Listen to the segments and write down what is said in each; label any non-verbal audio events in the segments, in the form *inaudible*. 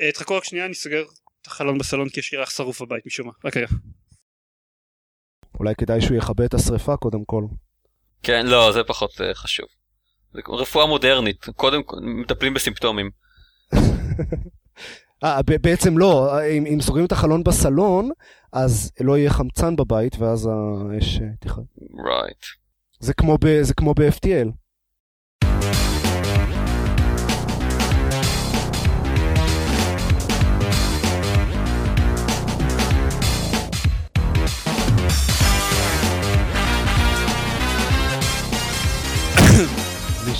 אה, תחכו רק שנייה אני סוגר את החלון בסלון כי יש לי ריח שרוף בבית משום מה. רק רגע. אולי כדאי שהוא יכבה את השריפה קודם כל. כן, לא, זה פחות אה, חשוב. זה רפואה מודרנית, קודם כל מטפלים בסימפטומים. *laughs* אה, ב- בעצם לא, אם, אם סוגרים את החלון בסלון, אז לא יהיה חמצן בבית, ואז האש אה. זה כמו ב- זה כמו ב-FTL.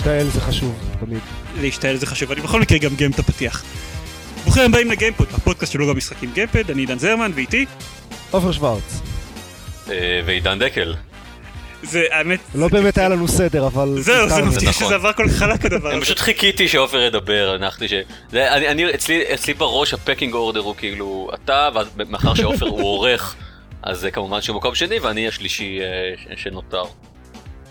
להשתעל זה חשוב, תמיד. להשתעל זה חשוב אני בכל מקרה גם גיים את הפתיח. ברוכים הבאים לגיימפוד הפודקאסט שלו גם משחקים גיימפוד אני עידן זרמן ואיתי עופר שוורץ. אה, ועידן דקל. זה האמת לא באמת היה לנו סדר, אבל... זהו זה. מבטיח נכון. שזה עבר כל כך חלק הדבר אני הזה. פשוט חיכיתי שעופר ידבר, הנחתי ש... אני, אני, אצלי, אצלי בראש ה pecking order הוא כאילו אתה, ואז מאחר שעופר הוא עורך, אז זה כמובן שהוא מקום שני ואני השלישי אה, שנותר.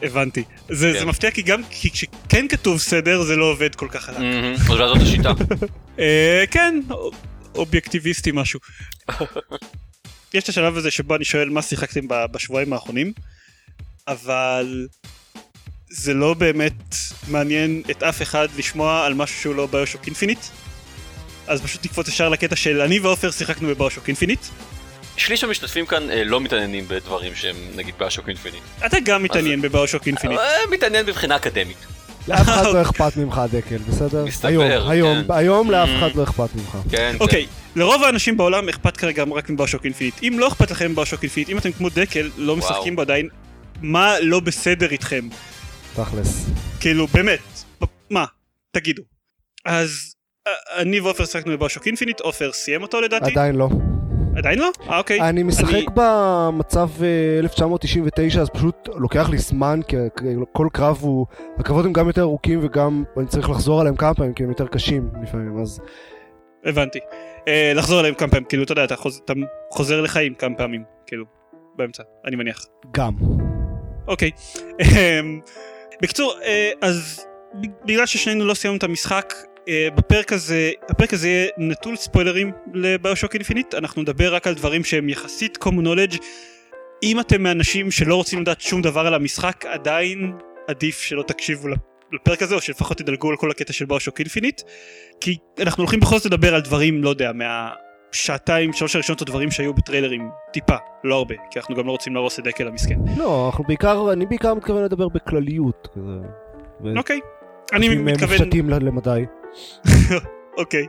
הבנתי. זה כן. זה מפתיע כי גם כי כשכן כתוב סדר זה לא עובד כל כך חלק. אז זאת השיטה. *laughs* אה, כן, אובייקטיביסטי משהו. *laughs* יש את השלב הזה שבו אני שואל מה שיחקתם בשבועיים האחרונים, אבל זה לא באמת מעניין את אף אחד לשמוע על משהו שהוא לא BioShock Infinite. אז פשוט נקפוץ ישר לקטע של אני ועופר שיחקנו ב BioShock Infinite. שליש המשתתפים כאן אה, לא מתעניינים בדברים שהם נגיד BioShock Infinite. אתה גם מתעניין ב BioShock Infinite. אה, מתעניין מבחינה אקדמית. לאף אחד לא *laughs* אכפת ממך, דקל, בסדר? מסתבר, היום, היום, כן. היום לאף Mm. אחד לא אכפת ממך. כן, אוקיי, לרוב האנשים בעולם אכפת כרגע רק מ BioShock Infinite. אם לא אכפת לכם מ BioShock Infinite, אם אתם כמו דקל, לא משחקים בו עדיין, מה לא בסדר איתכם? תכלס. כאילו, באמת, מה? תגידו. אז אה, אני ועופר שיחקנו בביושוק אינפיניט, עופר סיים אותו לדעתי? עדיין לא. עדיין לא? אה, אוקיי. אני משחק במצב אה, 1999, אז פשוט לוקח לי זמן, כי כל קרב הוא... הקרבות הם גם יותר ארוכים וגם אני צריך לחזור עליהם כמה פעמים, כי הם יותר קשים לפעמים, אז... הבנתי. אה, לחזור עליהם כמה פעמים, כאילו, אתה יודע, אתה חוז- אתה חוזר לחיים כמה פעמים, כאילו, באמצע, אני מניח. גם. אוקיי. *laughs* אמ, בקיצור, אה, אז בגלל ששנינו לא סיימנו את המשחק, אה, בפרק הזה, הפרק הזה יהיה נטול ספוילרים ל BioShock Infinite, אנחנו נדבר רק על דברים שהם יחסית common knowledge. אם אתם מאנשים שלא רוצים לדעת שום דבר על המשחק, עדיין עדיף שלא תקשיבו לפ- לפרק הזה, או שלפחות תדלגו על כל הקטע של BioShock Infinite, כי אנחנו הולכים בכל זאת לדבר על דברים, לא יודע, מהשעתיים, שלוש הראשונות הדברים שהיו בטריילרים, טיפה, לא הרבה, כי אנחנו גם לא רוצים להרוס את דקל המסכן. לא, אנחנו בעיקר, אני בעיקר מתכוון לדבר בכלליות, כזה. אוקיי. אני אם הם מתכוון, מופשטים למדי. *laughs* אוקיי.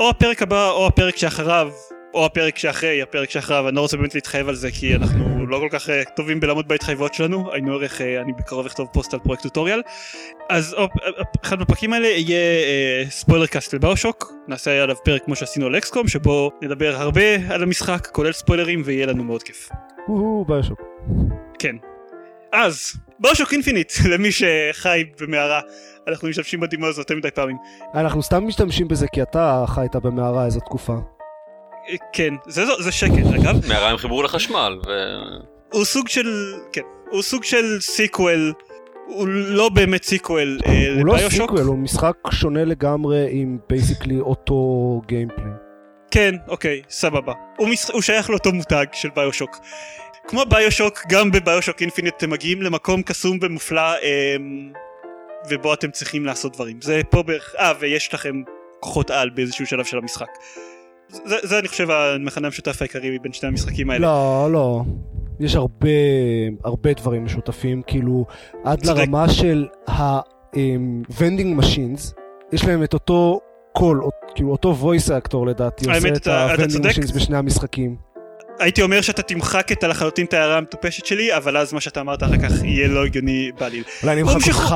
או הפרק הבא או הפרק שאחריו, או הפרק שאחרי הפרק שאחריו, אני לא רוצה באמת להתחייב על זה כי אנחנו לא כל כך אה, טובים בלעמוד בהתחייבויות שלנו, היינו הך, אה, אני בקרוב אכתוב פוסט על פרויקט טוטוריאל. אז או, אה, אחד מהפרקים האלה יהיה spoiler cast ל BioShock, נעשה עליו פרק כמו שעשינו על XCOM, שבו נדבר הרבה על המשחק, כולל ספוילרים, ויהיה לנו מאוד כיף. הו BioShock. כן. אז, BioShock Infinite, *laughs* למי שחי במערה, אנחנו משתמשים בדימוי הזה יותר מדי פעמים. אנחנו סתם משתמשים בזה כי אתה חיית במערה איזו תקופה. אה, כן, זה, זה, זה שקט אגב, מערה עם חיבור לחשמל, ו... הוא סוג של, כן, הוא סוג של sequel, הוא לא באמת sequel אה, הוא לא ל BioShock. sequel, הוא משחק שונה לגמרי עם basically אותו gameplay. כן, אוקיי, סבבה. הוא, מש... הוא שייך לאותו מותג של ביושוק. כמו ביושוק, גם בביושוק אינפיניט אתם מגיעים למקום קסום ומופלא, אה, ובו אתם צריכים לעשות דברים. זה פה בערך, אה, ויש לכם כוחות על באיזשהו שלב של המשחק. זה, זה אני חושב המכנה המשותף העיקרי בין שני המשחקים האלה. לא, לא. יש הרבה, הרבה דברים משותפים, כאילו, עד צודק. לרמה של ה-vending machines, יש להם את אותו קול, כאילו אותו voice actor לדעתי, עושה את ה-vending machines בשני המשחקים. הייתי אומר שאתה תמחק את לחלוטין את ההערה המטופשת שלי, אבל אז מה שאתה אמרת אחר כך יהיה לא הגיוני בעליל. אולי אני אמחק אותך.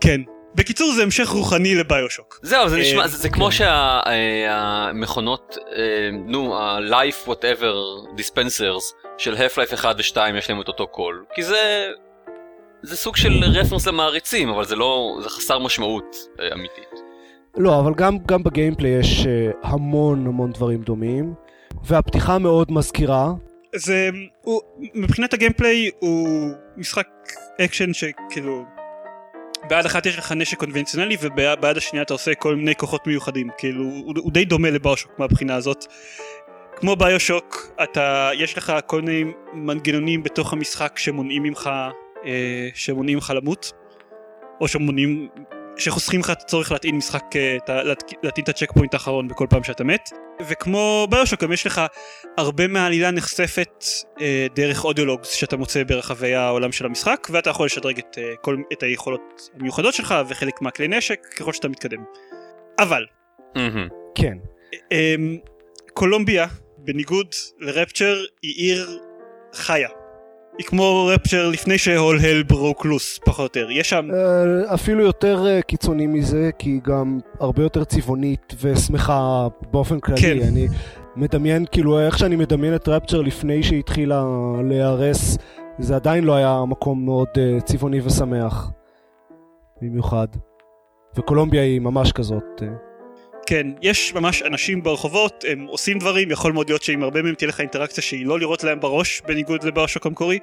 כן. בקיצור זה המשך רוחני לביושוק. זהו, זה אה, נשמע, זה זה כמו שהמכונות, נו, ה-life whatever dispensers של Half-Life 1 ו-2 יש להם את אותו קול. כי זה... זה סוג של reference למעריצים, אבל זה לא... זה חסר משמעות אה, אמיתית. לא, אבל גם, גם ב gameplay יש אה, המון המון דברים דומים, והפתיחה מאוד מזכירה. זה... הוא, מבחינת ה gameplay הוא משחק אקשן שכאילו... ביד אחת יש לך נשק קונבנציונלי וביד השנייה אתה עושה כל מיני כוחות מיוחדים כאילו הוא, הוא די דומה ל BioShock מהבחינה הזאת. כמו BioShock אתה יש לך כל מיני מנגנונים בתוך המשחק שמונעים ממך אה, שמונעים ממך למות או שמונעים שחוסכים לך את הצורך להטעין משחק, אה, להטעין את הצ'ק פוינט האחרון בכל פעם שאתה מת. וכמו ביושוק גם יש לך הרבה מהעלילה נחשפת אה, דרך אודיולוגס שאתה מוצא ברחבי העולם של המשחק ואתה יכול לשדרג את, אה, כל, את היכולות המיוחדות שלך וחלק מהכלי נשק ככל שאתה מתקדם. אבל. כן. אה, קולומביה בניגוד לרפצ'ר היא עיר חיה. היא כמו רפצ'ר לפני שהול הל ברוק לוס פחות או יותר. יש שם אה, אפילו יותר אה, קיצוני מזה כי היא גם הרבה יותר צבעונית ושמחה באופן כללי. כן. אני מדמיין כאילו איך שאני מדמיין את רפצ'ר לפני שהיא התחילה להיהרס זה עדיין לא היה מקום מאוד אה, צבעוני ושמח. במיוחד. וקולומביה היא ממש כזאת כן, יש ממש אנשים ברחובות, הם עושים דברים, יכול מאוד להיות שעם הרבה מהם תהיה לך אינטראקציה שהיא לא לראות להם בראש, בניגוד לבאושוק המקורי.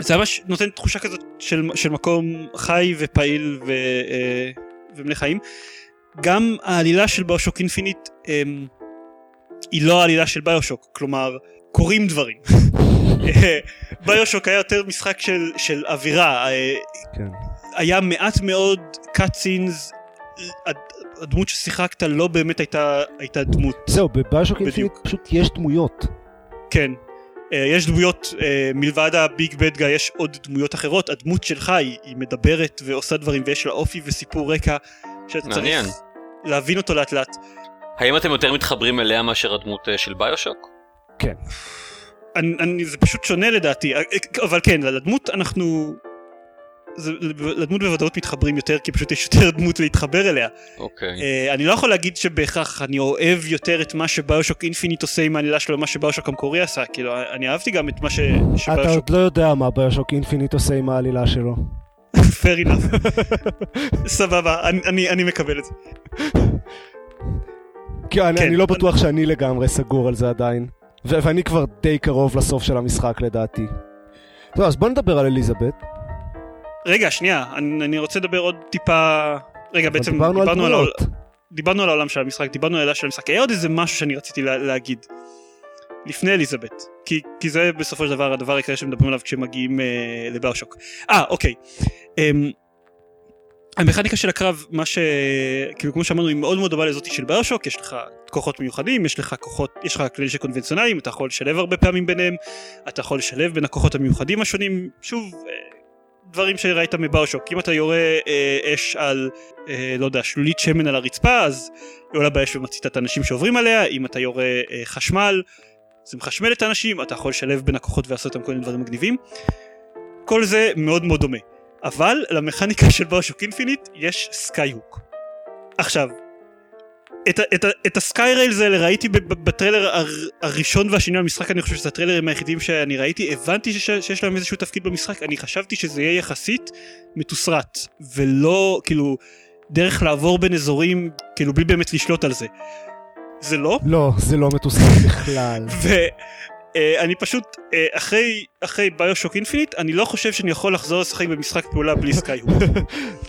זה ממש נותן תחושה כזאת של, של מקום חי ופעיל ו, אה, ומלא חיים. גם העלילה של באושוק אינפיניט אה, היא לא העלילה של ביושוק, כלומר, קורים דברים. *laughs* ביושוק היה יותר משחק של, של אווירה. אה, כן. היה מעט מאוד cut scenes הדמות ששיחקת לא באמת הייתה, הייתה דמות. זהו, ב BioShock Infinite פשוט יש דמויות. כן. Uh, יש דמויות, uh, מלבד ה big bad guy יש עוד דמויות אחרות, הדמות שלך היא, היא מדברת ועושה דברים ויש לה אופי וסיפור רקע שאתה צריך להבין אותו לאט לאט. האם אתם יותר מתחברים אליה מאשר הדמות uh, של BioShock? כן. אני, אני, זה פשוט שונה לדעתי, אבל כן, לדמות אנחנו זה, לדמות בוודאות מתחברים יותר כי פשוט יש יותר דמות להתחבר אליה. אוקיי. Okay. Uh, אני לא יכול להגיד שבהכרח אני אוהב יותר את מה ש BioShock Infinite עושה עם העלילה שלו, מה ש BioShock המקורי עשה, כאילו אני אהבתי גם את מה ש... ש BioShock... אתה עוד לא יודע מה BioShock Infinite עושה עם העלילה שלו. *laughs* fair enough. *laughs* סבבה, אני, אני, אני מקבל את זה. כי אני, כן, אני לא בטוח אני... שאני לגמרי סגור על זה עדיין. ו- ואני כבר די קרוב לסוף של המשחק לדעתי. טוב, אז בוא נדבר על אליזבת. רגע, שנייה, אני, אני רוצה לדבר עוד טיפה... רגע, בעצם דיברנו, דיברנו על, על, דיברנו על העולם של המשחק, דיברנו על העולם של המשחק. היה עוד איזה משהו שאני רציתי לה, להגיד. לפני אליזבת. כי, כי זה בסופו של דבר הדבר העיקרי שמדברים עליו כשמגיעים אה, לבאושוק. אה, אוקיי. אה, המכניקה של הקרב, מה ש... כאילו כמו שאמרנו, היא מאוד מאוד דומה לזאתי של באושוק, יש לך כוחות מיוחדים, יש לך כוחות, יש לך כלי נשק קונבנציונליים, אתה יכול לשלב הרבה פעמים ביניהם, אתה יכול לשלב בין הכוחות המיוחדים השונים, שוב, דברים שראית מ BioShock אם אתה יורה אה, אש על אה, לא יודע שלולית שמן על הרצפה אז היא עולה באש ומצית את האנשים שעוברים עליה. אם אתה יורה אה, חשמל זה מחשמל את האנשים אתה יכול לשלב בין הכוחות ולעשות איתם כל מיני דברים מגניבים. כל זה מאוד מאוד דומה. אבל למכניקה של BioShock Infinite יש Sky-Hook. עכשיו את, את, את ה sky rails האלה ראיתי בטריילר, הר, הראשון והשני במשחק. אני חושב שזה הטריילרים היחידים שאני ראיתי. הבנתי שיש, שיש להם איזשהו תפקיד במשחק. אני חשבתי שזה יהיה יחסית מתוסרט ולא כאילו דרך לעבור בין אזורים כאילו בלי באמת לשלוט על זה. זה לא? לא זה לא מתוסרט *laughs* בכלל. ואני uh, פשוט uh, אחרי אחרי BioShock Infinite אני לא חושב שאני יכול לחזור לשחק במשחק פעולה בלי *laughs* Sky-Hook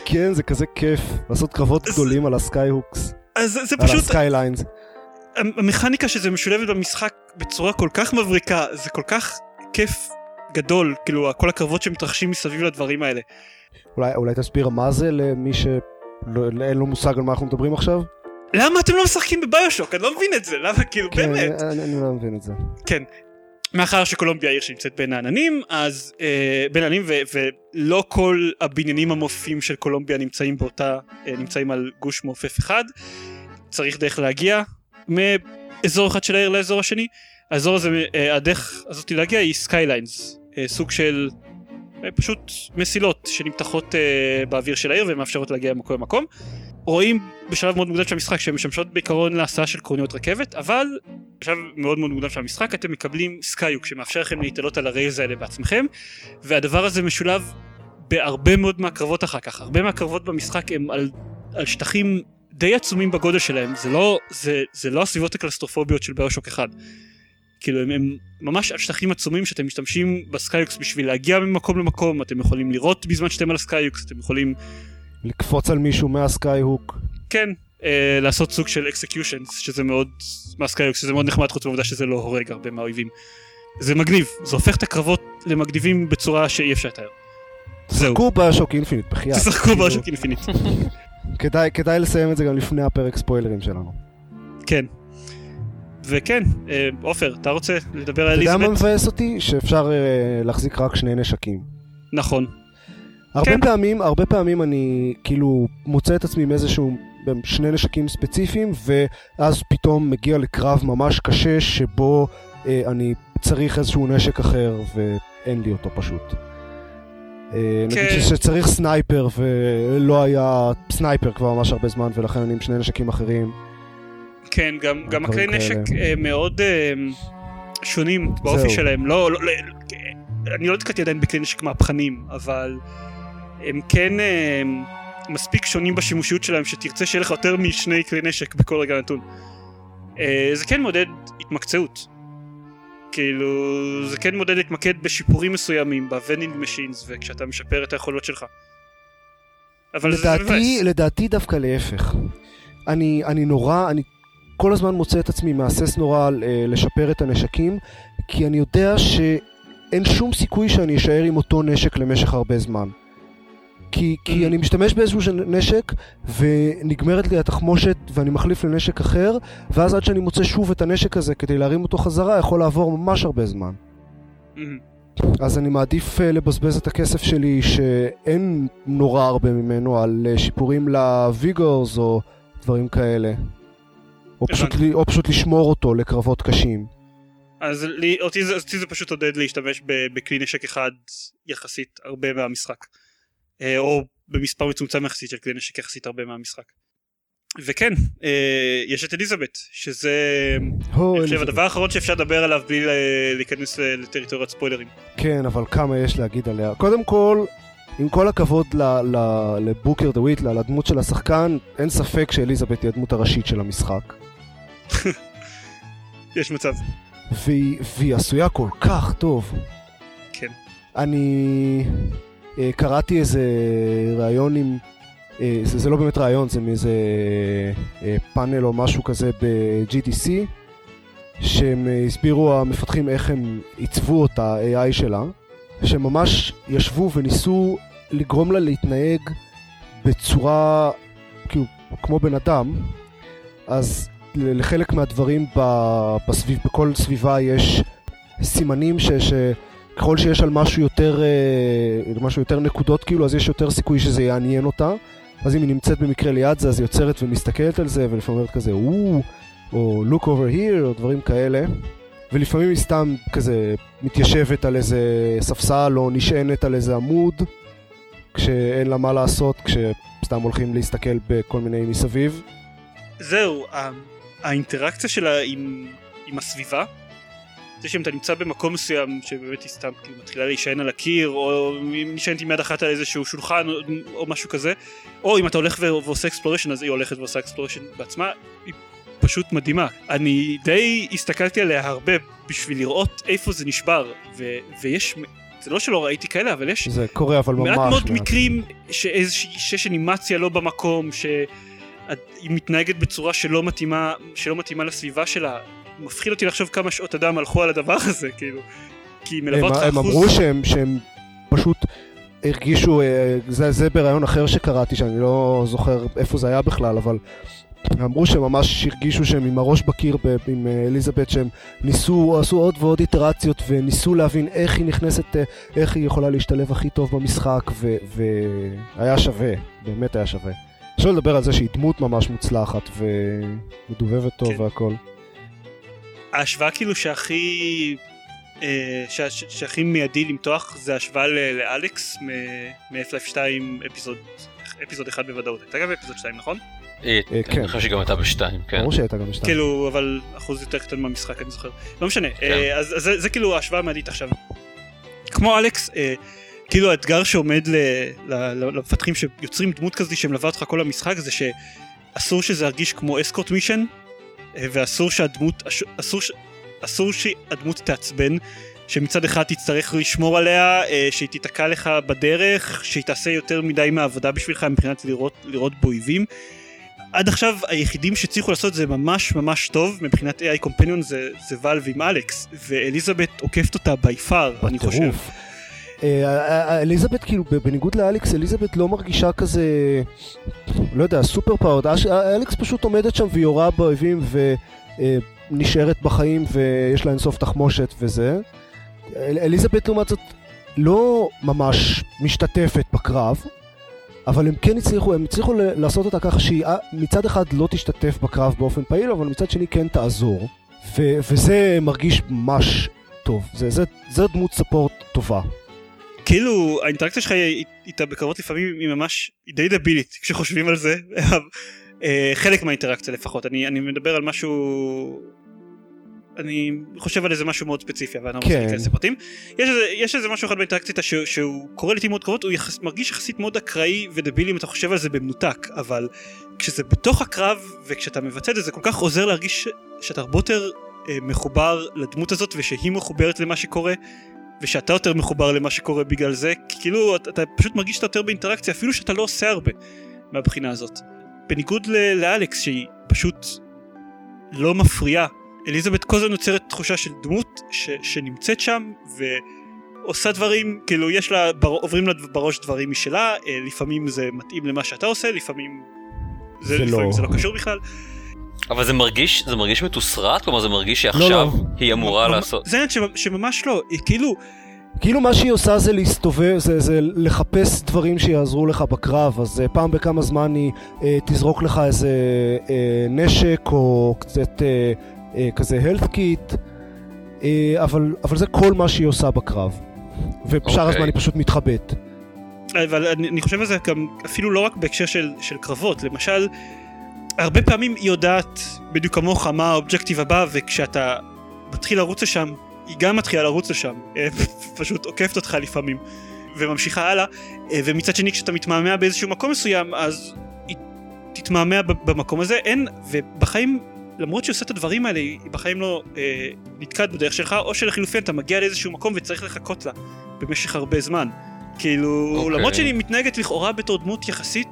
כן זה כזה כיף לעשות קרבות גדולים על ה Sky-Hooks אז זה, פשוט... על ה Sky-Lines. המכניקה שזה משולבת במשחק בצורה כל כך מבריקה, זה כל כך כיף גדול, כאילו כל הקרבות שמתרחשים מסביב לדברים האלה. אולי, אולי תסביר מה זה למי שאין לו מושג על מה אנחנו מדברים עכשיו? למה אתם לא משחקים ב BioShock? אני לא מבין את זה, למה כאילו כן, באמת? אני, אני לא מבין את זה. כן. מאחר שקולומביה היא עיר שנמצאת בין העננים, אז אה, בין העננים ולא כל הבניינים המעופפים של קולומביה נמצאים באותה, אה, נמצאים על גוש מעופף אחד, צריך דרך להגיע מאזור אחד של העיר לאזור השני, האזור הזה, אה, הדרך הזאת להגיע היא Sky-Lines, אה, סוג של פשוט מסילות שנמתחות אה, באוויר של העיר ומאפשרות להגיע ממקום למקום. רואים בשלב מאוד מוקדם של המשחק שהן משמשות בעיקרון להסעה של קרוניות רכבת אבל בשלב מאוד מאוד מוקדם של המשחק אתם מקבלים Sky-Hook שמאפשר לכם להתלות על ה rails האלה בעצמכם והדבר הזה משולב בהרבה מאוד מהקרבות אחר כך. הרבה מהקרבות במשחק הם על, על שטחים די עצומים בגודל שלהם. זה לא זה, זה לא הסביבות הקלסטרופוביות של BioShock אחד כאילו הם, הם ממש שטחים עצומים שאתם משתמשים ב Sky-Hooks בשביל להגיע ממקום למקום אתם יכולים לראות בזמן שאתם על ה Sky-Hooks אתם יכולים לקפוץ על מישהו מה Sky-Hook. כן, אה, לעשות סוג של executions, שזה מאוד, מה Sky-Hook, שזה מאוד נחמד חוץ מהעובדה שזה לא הורג הרבה מהאויבים. זה מגניב, זה הופך את הקרבות למגניבים בצורה שאי אפשר לתאר. זהו. תשחקו ביושוק אינפיניט, בחייאת. תשחקו כאילו, BioShock Infinite. *laughs* כדאי, כדאי לסיים את זה גם לפני הפרק ספוילרים שלנו. כן. וכן, אה, עופר, אתה רוצה לדבר על אתה יודע מה אליזבת? מבאס אותי? שאפשר אה, להחזיק רק שני נשקים. נכון. הרבה כן. פעמים, הרבה פעמים אני כאילו מוצא את עצמי עם איזשהו, שני נשקים ספציפיים, ואז פתאום מגיע לקרב ממש קשה שבו אה, אני צריך איזשהו נשק אחר ואין לי אותו פשוט. אה, נגיד כן. ש- שצריך sniper ולא היה sniper כבר ממש הרבה זמן ולכן אני עם שני נשקים אחרים. כן, גם, גם הכלי נשק כאלה. אה, מאוד אה, שונים באופי זהו. שלהם. לא, לא, לא, אני לא נתקעתי עדיין בכלי נשק מהפכניים, אבל הם כן אה, מספיק שונים בשימושיות שלהם, שתרצה שיהיה לך יותר משני כלי נשק בכל רגע נתון. זה כן מודד התמקצעות. כאילו, זה כן מודד להתמקד בשיפורים מסוימים, ב-vending machines, וכשאתה משפר את היכולות שלך. אבל זה לדעתי, מבאס. לדעתי דווקא להפך. אני, אני נורא, אני כל הזמן מוצא את עצמי מהסס נורא על, אה, לשפר את הנשקים, כי אני יודע שאין שום סיכוי שאני אשאר עם אותו נשק למשך הרבה זמן. כי, כי Mhm. אני משתמש באיזשהו נשק, ונגמרת לי התחמושת, ואני מחליף לנשק אחר, ואז עד שאני מוצא שוב את הנשק הזה כדי להרים אותו חזרה, יכול לעבור ממש הרבה זמן. מהמם. אז אני מעדיף אה, לבזבז את הכסף שלי שאין נורא הרבה ממנו על אה, שיפורים לוויגורס או דברים כאלה. או פשוט, או פשוט לשמור אותו לקרבות קשים. אז לי, אותי, זה, אותי זה פשוט עודד להשתמש בכלי נשק אחד יחסית הרבה מהמשחק. אה, או במספר מצומצם יחסית של כלי נשק יחסית הרבה מהמשחק. וכן, אה, יש את אליזבת, שזה הו, אני חושב אליזבת. הדבר האחרון שאפשר לדבר עליו בלי ל- להיכנס לטריטוריית ספוילרים. כן, אבל כמה יש להגיד עליה. קודם כל, עם כל הכבוד לבוקר דה וויטלה, לדמות של השחקן, אין ספק שאליזבת היא הדמות הראשית של המשחק. *laughs* יש מצב. והיא, והיא עשויה כל כך טוב. כן. אני אה, קראתי איזה ראיון עם... אה, זה, זה לא באמת ראיון, זה מאיזה אה, פאנל או משהו כזה ב-GDC, שהם אה, הסבירו המפתחים איך הם עיצבו את ה-AI שלה, שממש ישבו וניסו לגרום לה להתנהג בצורה, כאילו, כמו בן אדם, אז לחלק מהדברים בסביב, בכל סביבה יש סימנים ש... ש ככל שיש על משהו יותר, אה, משהו יותר נקודות כאילו, אז יש יותר סיכוי שזה יעניין אותה. אז אם היא נמצאת במקרה ליד זה, אז היא עוצרת ומסתכלת על זה, ולפעמים אומרת כזה, או, או look over here, או דברים כאלה. ולפעמים היא סתם כזה מתיישבת על איזה ספסל, או נשענת על איזה עמוד, כשאין לה מה לעשות, כשסתם הולכים להסתכל בכל מיני מסביב. זהו, ה- האינטראקציה שלה עם, עם הסביבה, זה שאם אתה נמצא במקום מסוים שבאמת היא סתם כאילו מתחילה להישען על הקיר, או אם נשענת עם יד אחת על איזשהו שולחן או, או משהו כזה, או אם אתה הולך ועושה exploration אז היא הולכת ועושה exploration בעצמה, היא פשוט מדהימה. אני די הסתכלתי עליה הרבה בשביל לראות איפה זה נשבר, ו- ויש, זה לא שלא ראיתי כאלה, אבל יש זה קורה אבל ממש מעט מאוד מקרים שאיזושהי שיש אנימציה לא במקום, שהיא מתנהגת בצורה שלא מתאימה, שלא מתאימה לסביבה שלה. מפחיד אותי לחשוב כמה שעות אדם הלכו על הדבר הזה, כאילו. כי היא מלווה הם, אותך הם אחוז... אמרו שהם, שהם פשוט הרגישו, אה, זה, זה בראיון אחר שקראתי, שאני לא זוכר איפה זה היה בכלל, אבל הם אמרו שהם ממש הרגישו שהם עם הראש בקיר ב, עם אה, אליזבת, שהם ניסו, עשו עוד ועוד איטרציות וניסו להבין איך היא נכנסת, אה, איך היא יכולה להשתלב הכי טוב במשחק, ו- והיה שווה, באמת היה שווה. אפשר לדבר על זה שהיא דמות ממש מוצלחת ומדובבת טוב כן. והכל. ההשוואה כאילו שהכי... אה, ש- שהכי מיידי למתוח זה השוואה ל- לאלכס מ-F-Life 2 אפיזוד, אפיזוד 1 בוודאות. הייתה גם אפיזוד 2 נכון? אה, אה, כן. אני חושב שגם הייתה בשתיים, כן. ברור שהייתה גם בשתיים. כאילו אבל אחוז יותר קטן מהמשחק אני זוכר לא משנה כן. אה, אז, אז זה, זה כאילו ההשוואה המיידית עכשיו כמו אלכס אה, כאילו האתגר שעומד למפתחים שיוצרים דמות כזאת שמלווה אותך כל המשחק זה שאסור שזה ירגיש כמו אסקוט מישן ואסור שהדמות אסור, אסור שהדמות תעצבן שמצד אחד תצטרך לשמור עליה, אה, שהיא תיתקע לך בדרך, שהיא תעשה יותר מדי מהעבודה בשבילך מבחינת לראות, לראות באויבים. עד עכשיו היחידים שהצליחו לעשות זה ממש ממש טוב מבחינת AI Companion זה, זה ואלב עם אלכס ואליזבת עוקפת אותה בי פאר אני חושב. אליזבת כאילו בניגוד לאליקס אליזבת לא מרגישה כזה לא יודע סופר פאורד אליקס פשוט עומדת שם ויורה באויבים ונשארת בחיים ויש לה אינסוף תחמושת וזה אליזבת לעומת זאת לא ממש משתתפת בקרב אבל הם כן הצליחו, הם הצליחו לעשות אותה ככה שהיא מצד אחד לא תשתתף בקרב באופן פעיל, אבל מצד שני כן תעזור. ו- וזה מרגיש ממש טוב, זה, זה, זה דמות ספורט טובה. כאילו האינטראקציה שלך איתה בקרבות לפעמים היא ממש היא די דבילית כשחושבים על זה *laughs* אה, חלק מהאינטראקציה לפחות אני, אני מדבר על משהו אני חושב על איזה משהו מאוד ספציפי אבל אני לא רוצה כן. להיכנס לפרטים. יש יש איזה משהו אחד באינטראקציה שהוא, שהוא קורה לעיתים מאוד קרובות הוא יחס, מרגיש יחסית מאוד אקראי ודבילי אם אתה חושב על זה במנותק אבל כשזה בתוך הקרב וכשאתה מבצע את זה זה כל כך עוזר להרגיש שאתה הרבה יותר אה, מחובר לדמות הזאת ושהיא מחוברת למה שקורה ושאתה יותר מחובר למה שקורה בגלל זה כאילו אתה, אתה פשוט מרגיש שאתה יותר באינטראקציה אפילו שאתה לא עושה הרבה מהבחינה הזאת. בניגוד לאלכס שהיא פשוט לא מפריעה אליזבת כל הזמן יוצרת תחושה של דמות ש, שנמצאת שם ועושה דברים כאילו יש לה בר, עוברים לה בראש דברים משלה אה, לפעמים זה מתאים למה שאתה עושה לפעמים זה, זה לפעמים לא. זה לא קשור בכלל. אבל זה מרגיש זה מרגיש מתוסרט כלומר זה מרגיש שעכשיו לא, לא. היא אמורה לא, לעשות זה ש, שממש לא כאילו כאילו מה שהיא עושה זה להסתובב, זה, זה לחפש דברים שיעזרו לך בקרב, אז אה, פעם בכמה זמן היא אה, תזרוק לך איזה אה, נשק או קצת אה, אה, כזה health kit, אה, אבל, אבל זה כל מה שהיא עושה בקרב. ובשאר okay. הזמן אוקיי. היא פשוט מתחבאת. אבל אני, אני חושב על זה גם אפילו לא רק בהקשר של, של קרבות, למשל, הרבה פעמים היא יודעת בדיוק כמוך מה האובג'קטיב הבא, וכשאתה מתחיל לרוץ לשם, היא גם מתחילה לרוץ לשם, אה, *laughs* פשוט עוקפת אותך לפעמים, וממשיכה הלאה, אה, ומצד שני כשאתה מתמהמה באיזשהו מקום מסוים, אז היא תתמהמה במקום הזה, אין, ובחיים למרות שהיא עושה את הדברים האלה, היא בחיים לא אה, נתקעת בדרך שלך, או שלחילופין אתה מגיע לאיזשהו מקום וצריך לחכות לה במשך הרבה זמן. כאילו, okay. אוקיי. למרות שהיא מתנהגת לכאורה בתור דמות יחסית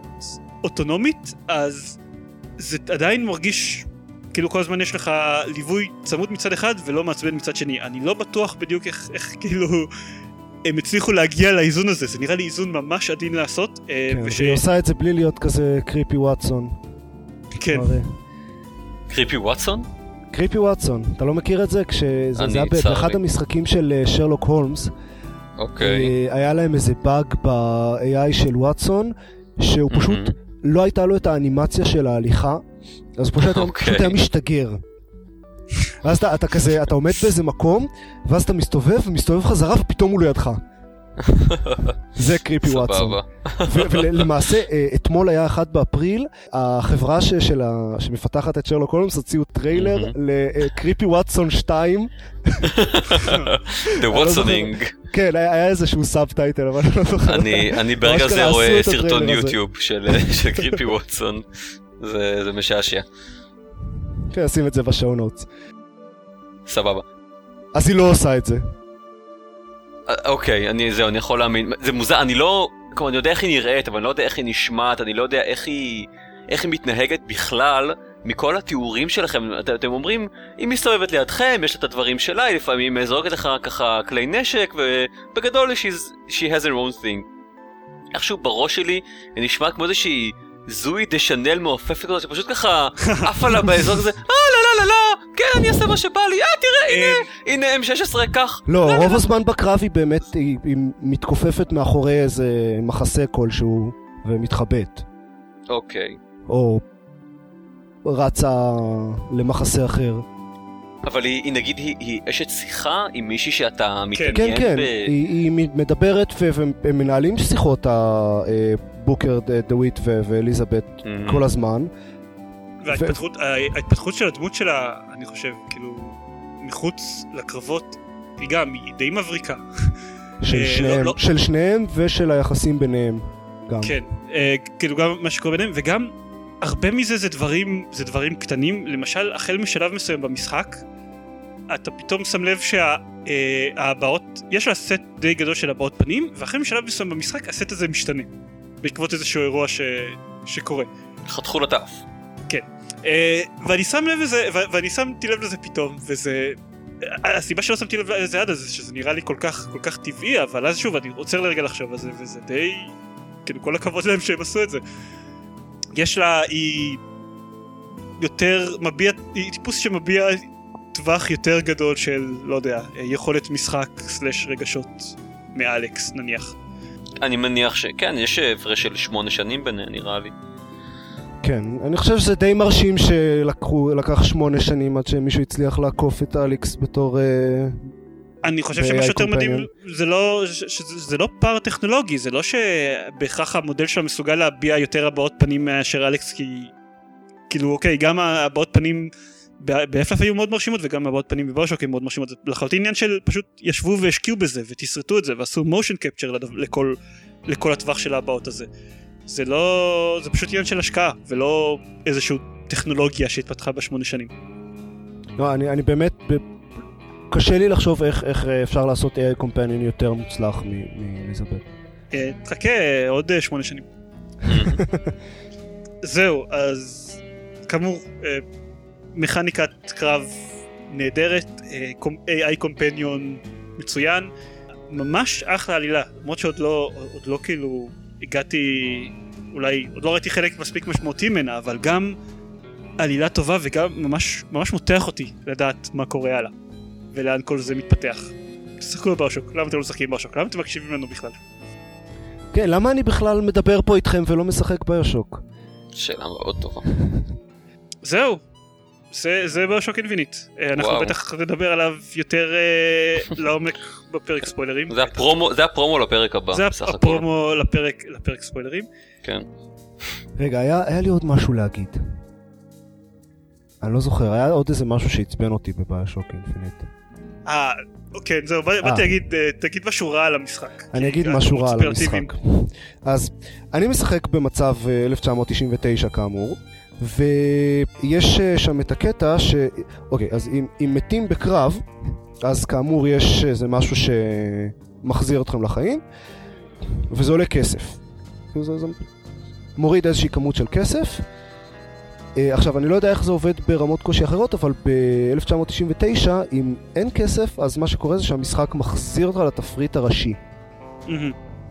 אוטונומית, אז זה עדיין מרגיש כאילו כל הזמן יש לך ליווי צמוד מצד אחד ולא מעצבן מצד שני. אני לא בטוח בדיוק איך, איך כאילו הם הצליחו להגיע לאיזון הזה, זה נראה לי איזון ממש עדין לעשות. אה, כן, וש... היא עושה את זה בלי להיות כזה קריפי וואטסון. כן. מראה. קריפי וואטסון? קריפי וואטסון, אתה לא מכיר את זה? כשזה היה באחד המשחקים של אה, שרלוק הולמס. אוקיי. אה, היה להם איזה באג ב-AI של וואטסון, שהוא פשוט, לא הייתה לו את האנימציה של ההליכה, אז פשוט אוקיי. היה משתגר. ואז אתה, אתה כזה, אתה עומד באיזה מקום, ואז אתה מסתובב, ומסתובב חזרה, ופתאום הוא לידך. זה creepy Watson. ולמעשה, אה, אתמול היה 1 באפריל, החברה שמפתחת את שרלוק הולמס הוציאו טריילר ל creepy Watson 2. The Watsoning. כן, היה איזשהו subtitle, אבל אני לא זוכר. אני ברגע זה רואה סרטון יוטיוב של creepy Watson. זה משעשע. כן, שים את זה בשואו נוטס. סבבה. אז היא לא עושה את זה. אה, אוקיי, אני זהו, אני יכול להאמין. זה מוזר, אני לא... כלומר, אני יודע איך היא נראית, אבל אני לא יודע איך היא נשמעת, אני לא יודע איך היא... איך היא מתנהגת בכלל מכל התיאורים שלכם. את, אתם אומרים, היא מסתובבת לידכם, יש לה את הדברים שלה, היא לפעמים זורקת לך ככה כלי נשק, ובגדול she has her own thing. איכשהו בראש שלי, היא נשמעת כמו איזושהי... זוי דה שנל מעופפת כזאת שפשוט ככה עפה לה באזור כזה, אה לא לא לא לא, כן אני אעשה מה שבא לי, אה תראה הנה, הנה M16 קח. לא, רוב הזמן בקרב היא באמת, היא מתכופפת מאחורי איזה מחסה כלשהו ומתחבאת. אוקיי. או רצה למחסה אחר. אבל היא, היא נגיד, היא, היא אשת שיחה עם מישהי שאתה כן. מתעניין כן, כן, ב... היא, היא מדברת והם מנהלים שיחות, בוקר, דוויט ואליזבת mm-hmm. כל הזמן. וההתפתחות. ההתפתחות של הדמות שלה, אני חושב, כאילו, מחוץ לקרבות, היא גם, היא די מבריקה. של, אה, שניהם, לא, לא... של שניהם ושל היחסים ביניהם. גם. כן, אה, כאילו גם מה שקורה ביניהם, וגם הרבה מזה זה דברים, זה דברים קטנים, למשל החל משלב מסוים במשחק, אתה פתאום שם לב שההבעות, אה, יש לה סט די גדול של הבעות פנים, ואחרי משלב מסוים במשחק הסט הזה משתנה. בעקבות איזשהו אירוע ש... שקורה. חתכו לטף. כן. אה, ואני שם לב לזה, ואני שמתי לב לזה פתאום, וזה... הסיבה שלא שמתי לב לזה עד הזה, שזה נראה לי כל כך, כל כך טבעי, אבל אז שוב, אני עוצר לרגע לחשוב על זה, וזה די... כאילו, כל הכבוד להם שהם עשו את זה. יש לה, היא יותר מביע, היא טיפוס שמביע טווח יותר גדול של, לא יודע, יכולת משחק סלש רגשות מאלכס נניח. אני מניח שכן, יש הפרש של שמונה שנים ביניהם נראה לי. כן, אני חושב שזה די מרשים שלקח שמונה שנים עד שמישהו הצליח לעקוף את אליקס בתור... אה, אני חושב שמה שיותר מדהים זה לא, שזה לא פער טכנולוגי, זה לא שבהכרח המודל שלו מסוגל להביע יותר הבעות פנים מאשר אלכס כי כאילו אוקיי גם הבעות פנים באפלף היו מאוד מרשימות וגם הבעות פנים בבושוק הן מאוד מרשימות. זה לחלוטין עניין של פשוט ישבו והשקיעו בזה ותסרטו את זה ועשו מושן קפצ'ר לכל, לכל הטווח של הבעות הזה זה לא זה פשוט עניין של השקעה ולא איזושהי טכנולוגיה שהתפתחה בשמונה שנים. לא אני, אני באמת קשה לי לחשוב איך, איך אפשר לעשות AI Companion יותר מוצלח מאליזבת. אה, תחכה עוד אה, שמונה שנים. *laughs* זהו אז כאמור, אה, מכניקת קרב נהדרת, אה, AI קומפניון מצוין, ממש אחלה עלילה, למרות שעוד לא, עוד לא כאילו הגעתי, אולי עוד לא ראיתי חלק מספיק משמעותי ממנה, אבל גם עלילה טובה וגם ממש, ממש מותח אותי לדעת מה קורה הלאה, ולאן כל זה מתפתח. תשחקו ב BioShock, למה אתם לא משחקים ב BioShock? למה אתם מקשיבים לנו בכלל? כן, למה אני בכלל מדבר פה איתכם ולא משחק BioShock? שאלה מאוד טובה. *laughs* זהו, זה, זה BioShock Infinite. אה, אנחנו וואו. בטח נדבר עליו יותר אה, *laughs* לעומק בפרק ספוילרים. זה הפרומו, זה הפרומו לפרק הבא, זה הפרומו לפרק, לפרק ספוילרים. כן. רגע, היה, היה לי עוד משהו להגיד. אני לא זוכר, היה עוד איזה משהו שעצבן אותי בביושוק אינפיניט. אה, כן, זהו, באתי אה. להגיד, אה, תגיד משהו רע על המשחק. אני אגיד משהו רע על המשחק. אז אני משחק במצב 1999 כאמור. ויש אה, שם את הקטע ש... אוקיי, אז אם, אם מתים בקרב, אז כאמור יש איזה משהו שמחזיר אתכם לחיים, וזה עולה כסף. זה, זה מוריד איזושהי כמות של כסף. Uh, עכשיו, אני לא יודע איך זה עובד ברמות קושי אחרות, אבל ב-1999, אם אין כסף, אז מה שקורה זה שהמשחק מחזיר אותך לתפריט הראשי.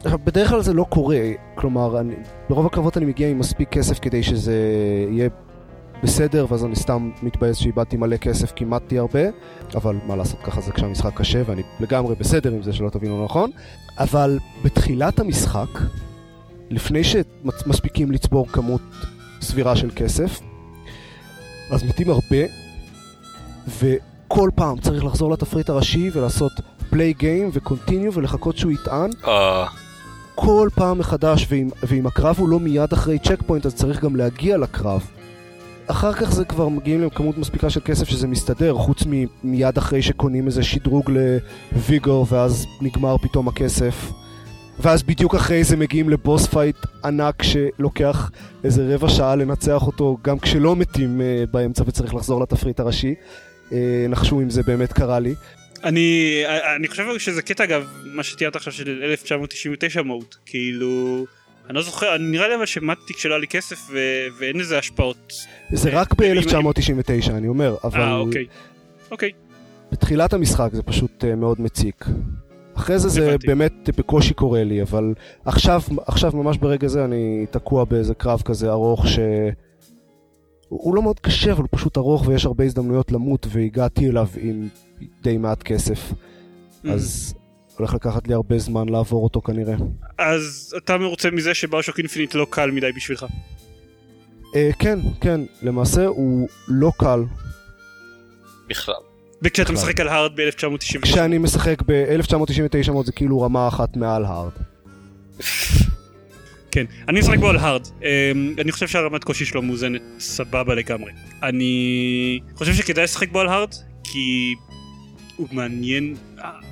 עכשיו, בדרך כלל זה לא קורה, כלומר, אני, ברוב הקרבות אני מגיע עם מספיק כסף כדי שזה יהיה בסדר, ואז אני סתם מתבאס שאיבדתי מלא כסף, כמעט הרבה, אבל מה לעשות, ככה זה כשהמשחק קשה, ואני לגמרי בסדר עם זה, שלא תבינו נכון. אבל בתחילת המשחק, לפני שמספיקים לצבור כמות סבירה של כסף, אז מתים הרבה, וכל פעם צריך לחזור לתפריט הראשי ולעשות play game ו continue ולחכות שהוא יטען. אה. כל פעם מחדש, ואם, ואם הקרב הוא לא מיד אחרי checkpoint, אז צריך גם להגיע לקרב. אחר כך זה כבר מגיעים לכמות מספיקה של כסף שזה מסתדר, חוץ ממיד אחרי שקונים איזה שדרוג ל vigor ואז נגמר פתאום הכסף. ואז בדיוק אחרי זה מגיעים ל boss fight ענק שלוקח איזה רבע שעה לנצח אותו גם כשלא מתים אה, באמצע וצריך לחזור לתפריט הראשי. אה, נחשו אם זה באמת קרה לי. אני, אני חושב שזה קטע אגב, מה שתיארת עכשיו של 1999 mode, כאילו, אני לא זוכר, נראה לי אבל שמתתי כשלא היה לי כסף ו, ואין לזה השפעות. זה רק ב-1999 אני אומר, אבל... אה, אוקיי, אוקיי. בתחילת המשחק זה פשוט מאוד מציק. אחרי זה זה באמת בקושי קורה לי, אבל עכשיו, עכשיו ממש ברגע זה אני תקוע באיזה קרב כזה ארוך ש... הוא לא מאוד קשה, אבל הוא פשוט ארוך ויש הרבה הזדמנויות למות, והגעתי אליו עם די מעט כסף. Mm. אז הולך לקחת לי הרבה זמן לעבור אותו כנראה. אז אתה מרוצה מזה שבאושוק אינפינית לא קל מדי בשבילך? אה, כן, כן, למעשה הוא לא קל. בכלל. וכשאתה משחק על הארד ב-1999? כשאני משחק ב-1999 זה כאילו רמה אחת מעל הארד. *laughs* כן, אני משחק בו על הארד. אמ, אני חושב שהרמת קושי שלו מאוזנת סבבה לגמרי. אני חושב שכדאי לשחק בו על הארד, כי הוא מעניין.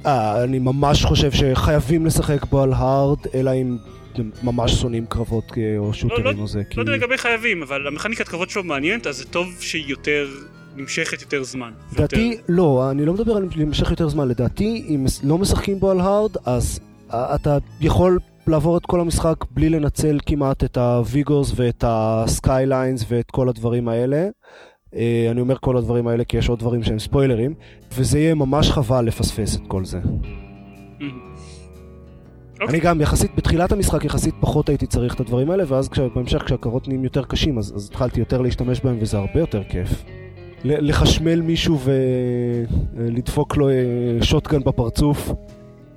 אה, אני ממש חושב שחייבים לשחק בו על הארד, אלא אם ממש שונאים קרבות או שוטרים לא, לא, או זה. לא יודע לגבי חייבים, אבל המכניקת קרבות שלו מעניינת, אז זה טוב שהיא יותר נמשכת יותר זמן. לדעתי, לא, אני לא מדבר על להמשך יותר זמן, לדעתי, אם לא משחקים בו על hard, אז אתה יכול לעבור את כל המשחק בלי לנצל כמעט את ה vigors ואת ה skylines ואת כל הדברים האלה. אה, אני אומר כל הדברים האלה כי יש עוד דברים שהם ספוילרים, וזה יהיה ממש חבל לפספס את כל זה. אמ-המ. אוקיי. אני גם יחסית, בתחילת המשחק יחסית פחות הייתי צריך את הדברים האלה, ואז בהמשך כשהקרות נהיים יותר קשים, אז, אז התחלתי יותר להשתמש בהם וזה הרבה יותר כיף. לחשמל מישהו ולדפוק לו אה, שוטגן בפרצוף,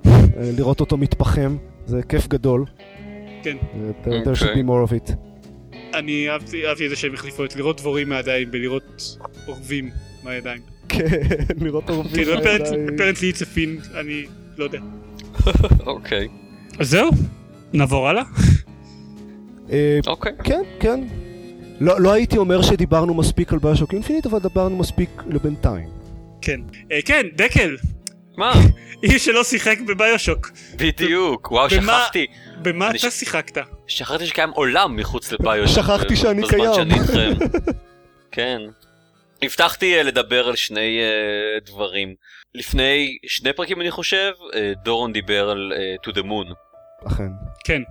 אה, לראות אותו מתפחם, זה כיף גדול. כן. There should be more of it. אני אהבתי, אהבתי את זה שהם החליפו את לראות דבורים מהידיים בלראות אורבים מהידיים. כן, *laughs* לראות אורבים כן, מהידיים. אפרנטלי it's a fin, אני לא יודע. אוקיי. אז זהו, נעבור הלאה. אה, אוקיי. כן, כן. לא, לא הייתי אומר שדיברנו מספיק על ביושוק אינפינית, אבל דיברנו מספיק לבינתיים. כן. אה, כן, דקל. מה? *laughs* איש שלא שיחק בביושוק. בדיוק, וואו, שכחתי. במה אתה שיחקת? שכחתי שקיים עולם מחוץ לביושוק. שכחתי שאני קיים. בזמן שאני איתכם. *laughs* כן. הבטחתי אה, לדבר על שני דברים. לפני שני פרקים אני חושב, דורון דיבר על To the Moon. אכן. כן.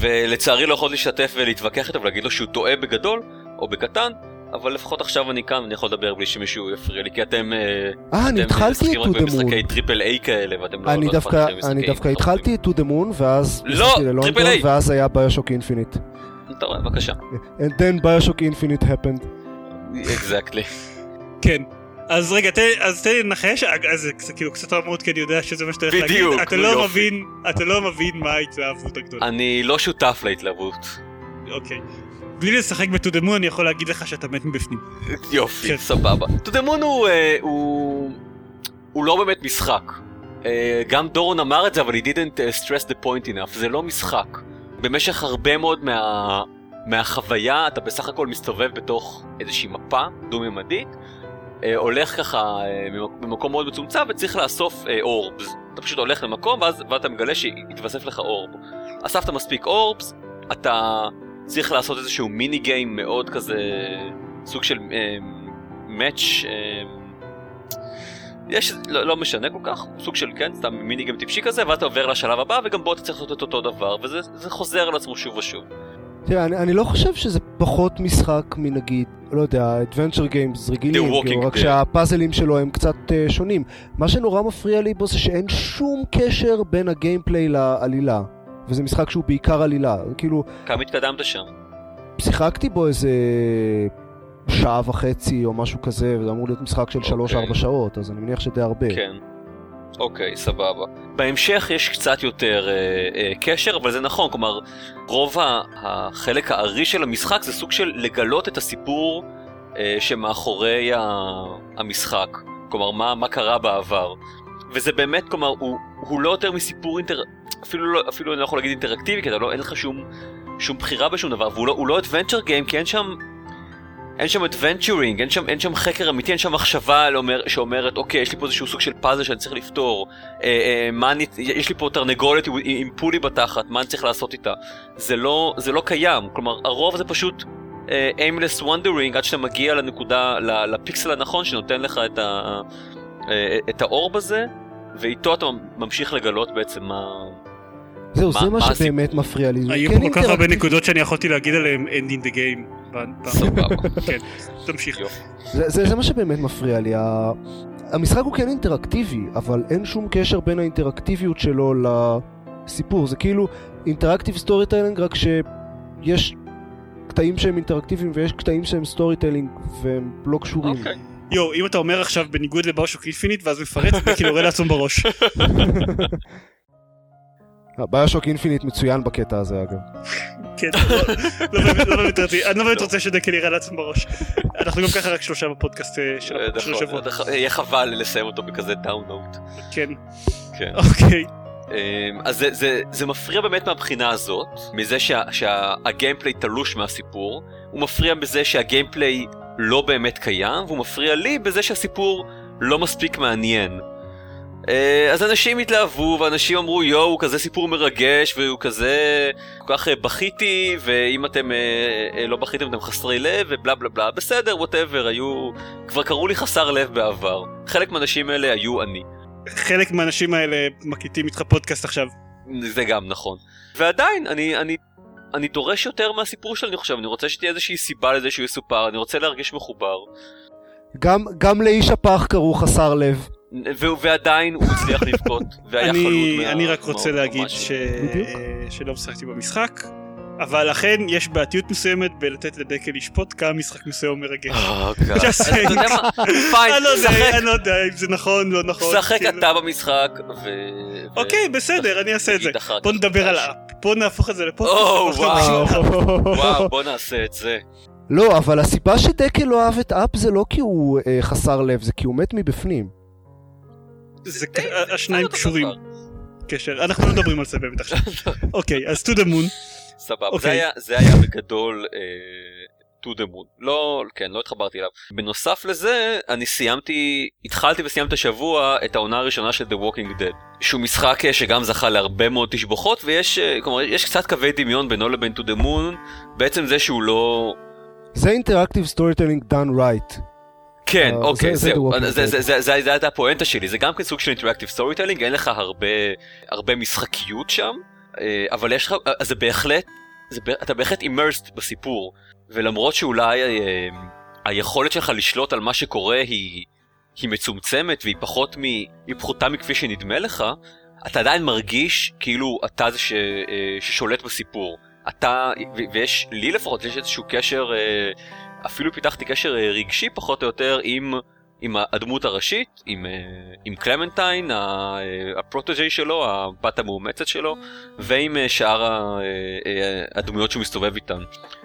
ולצערי לא יכול להשתתף ולהתווכח איתו ולהגיד לו שהוא טועה בגדול או בקטן, אבל לפחות עכשיו אני כאן ואני יכול לדבר בלי שמישהו יפריע לי, כי אתם... אה, אה אני התחלתי את To the Moon. במשחקי triple A כאלה ואתם לא... אני דווקא, אני דווקא התחלתי את To the Moon ואז... לא, triple A! ואז היה BioShock Infinite. אתה רואה, בבקשה. And then BioShock Infinite happened. Exactly. כן. אז רגע, תן, אז תן לי לנחש, אז זה כאילו קצת רמות כי אני יודע שזה מה שאתה הולך להגיד. בדיוק, אתה לא מבין, אתה לא מבין מה ההתלהבות הגדולה. אני לא שותף להתלהבות. אוקיי. בלי לשחק בטודמון אני יכול להגיד לך שאתה מת מבפנים. יופי, כן. סבבה. טודמון הוא, אה, הוא... הוא לא באמת משחק. אה, גם דורון אמר את זה, אבל he didn't uh, stress the point enough. זה לא משחק. במשך הרבה מאוד מה... מהחוויה אתה בסך הכל מסתובב בתוך איזושהי מפה דו-ממדית אה, הולך ככה אה, במקום מאוד מצומצם וצריך לאסוף אה, אורבס. אתה פשוט הולך למקום ואז ואתה מגלה שיתווסף לך אורב. אספת מספיק אורבס, אתה צריך לעשות איזשהו מיני גיים מאוד כזה, סוג של מאץ' יש, לא, לא משנה כל כך, סוג של כן, סתם מיני גיים טיפשי כזה, ואז אתה עובר לשלב הבא וגם בו אתה צריך לעשות את אותו דבר, וזה חוזר על עצמו שוב ושוב. תראה, אני, אני לא חושב שזה פחות משחק מנגיד, לא יודע, Adventure Games רגילים, כאילו, רק שהפאזלים שלו הם קצת uh, שונים. מה שנורא מפריע לי בו זה שאין שום קשר בין הגיימפליי לעלילה. וזה משחק שהוא בעיקר עלילה, כאילו... כמה התקדמת שם? שיחקתי בו איזה שעה וחצי או משהו כזה, וזה אמור להיות משחק של 3-4 okay. אוקיי. שעות, אז אני מניח שדי הרבה. כן. אוקיי, סבבה. בהמשך יש קצת יותר אה, אה, קשר, אבל זה נכון, כלומר, רוב החלק הארי של המשחק זה סוג של לגלות את הסיפור אה, שמאחורי המשחק. כלומר, מה, מה קרה בעבר. וזה באמת, כלומר, הוא, הוא לא יותר מסיפור אינטר... אפילו לא, אפילו אני לא יכול להגיד אינטראקטיבי, כי לא, אין לך שום, שום בחירה בשום דבר, והוא לא, לא adventure game, כי אין שם אין שם adventuring, אין שם, אין שם חקר אמיתי, אין שם מחשבה לאומר, שאומרת, אוקיי, יש לי פה איזשהו סוג של פאזל שאני צריך לפתור, אה, אה, מה אני, יש לי פה תרנגולת עם, עם פולי בתחת, מה אני צריך לעשות איתה? זה לא, זה לא קיים, כלומר, הרוב זה פשוט אה, aimless wondering עד שאתה מגיע לנקודה, לפיקסל הנכון שנותן לך את, ה, אה, את האורב הזה, ואיתו אתה ממשיך לגלות בעצם מה... זהו, זה מה שבאמת מפריע לי. היו פה כל כך הרבה נקודות שאני יכולתי להגיד עליהם end in the game. סבבה. כן, תמשיך. זה מה שבאמת מפריע לי. המשחק הוא כן אינטראקטיבי, אבל אין שום קשר בין האינטראקטיביות שלו לסיפור. זה כאילו interactive storytelling, רק שיש קטעים שהם אינטראקטיביים ויש קטעים שהם storytelling והם לא קשורים. אוקיי. יואו, אם אתה אומר עכשיו בניגוד ל BioShock Infinite ואז מפרט, זה כאילו יורה לעצמו בראש. *laughs* BioShock Infinite מצוין בקטע הזה אגב. כן, לא, לא, לא אני לא באמת רוצה שדקל יירה לעצמו בראש. אנחנו גם ככה רק שלושה בפודקאסט אה, של נכון, השבוע. יהיה חבל לסיים אותו בכזה down note. כן. כן. אוקיי. אמ, אז זה מפריע באמת מהבחינה הזאת, מזה שה gameplay תלוש מהסיפור, הוא מפריע בזה שה gameplay לא באמת קיים, והוא מפריע לי בזה שהסיפור לא מספיק מעניין. אה, אז אנשים התלהבו, ואנשים אמרו יואו, הוא כזה סיפור מרגש, והוא כזה... כל כך אה, בכיתי, ואם אתם אה, לא בכיתם אתם חסרי לב, ובלה בלה בלה, בסדר, ווטאבר, היו... כבר קראו לי חסר לב בעבר. חלק מהאנשים האלה היו אני. חלק מהאנשים האלה מקליטים איתך פודקאסט עכשיו. זה גם נכון. ועדיין, אני, אני, אני דורש יותר מהסיפור שלי, אני חושב, אני רוצה שתהיה איזושהי סיבה לזה שהוא יסופר, אני רוצה להרגיש מחובר. גם, גם לאיש הפח קראו חסר לב. ועדיין הוא הצליח *laughs* לבכות, והיה אני, חלוד. אני רק רוצה להגיד ש... שלא משחקתי במשחק, אבל אכן יש בעייתיות מסוימת בלתת לדקל לשפוט כמה משחק מסוים מרגש. אה, *laughs* פיין, אני לא יודע אם זה נכון לא נכון. שחק כאילו. אתה במשחק ו... אוקיי, בסדר, אני אעשה את זה. בוא נדבר על האפ. בוא נהפוך את זה לפודקאסט. וואו, *laughs* בוא נעשה את זה. לא, אבל הסיבה שדקל לא אהב את אפ זה לא כי הוא אה, חסר לב, זה כי הוא מת מבפנים. זה השניים קשורים. קשר, אנחנו לא מדברים על זה באמת עכשיו. *laughs* אוקיי, אז to the moon. סבבה. זה, אוקיי. היה, זה היה בגדול אה, to the moon. לא, כן, לא התחברתי אליו. בנוסף לזה, אני סיימתי, התחלתי וסיימתי השבוע את העונה הראשונה של The Walking Dead. שהוא משחק אה, שגם זכה להרבה מאוד תשבוכות, ויש, אה, כלומר, יש קצת קווי דמיון בינו לבין to the moon, בעצם זה שהוא לא... זה interactive storytelling done right. כן, uh, אוקיי, זה, זהו, זה, זה, זה, זה, זה, זה הייתה הפואנטה שלי, זה גם כן סוג של interactive storytelling, אין לך הרבה, משחקיות שם, אה, אבל יש לך, אה, זה בהחלט, אתה בהחלט immersed בסיפור, ולמרות שאולי אה, היכולת שלך לשלוט על מה שקורה היא, היא מצומצמת והיא פחות מ... היא פחותה מכפי שנדמה לך, אתה עדיין מרגיש כאילו אתה זה ש, ששולט בסיפור. אתה, ויש, לי לפחות, יש איזשהו קשר, אפילו פיתחתי קשר רגשי פחות או יותר עם... עם הדמות הראשית, עם, אה, עם קלמנטיין, אה, הפרוטוג'י שלו, הבת המאומצת שלו, ועם אה, שאר הדמויות שהוא מסתובב איתן.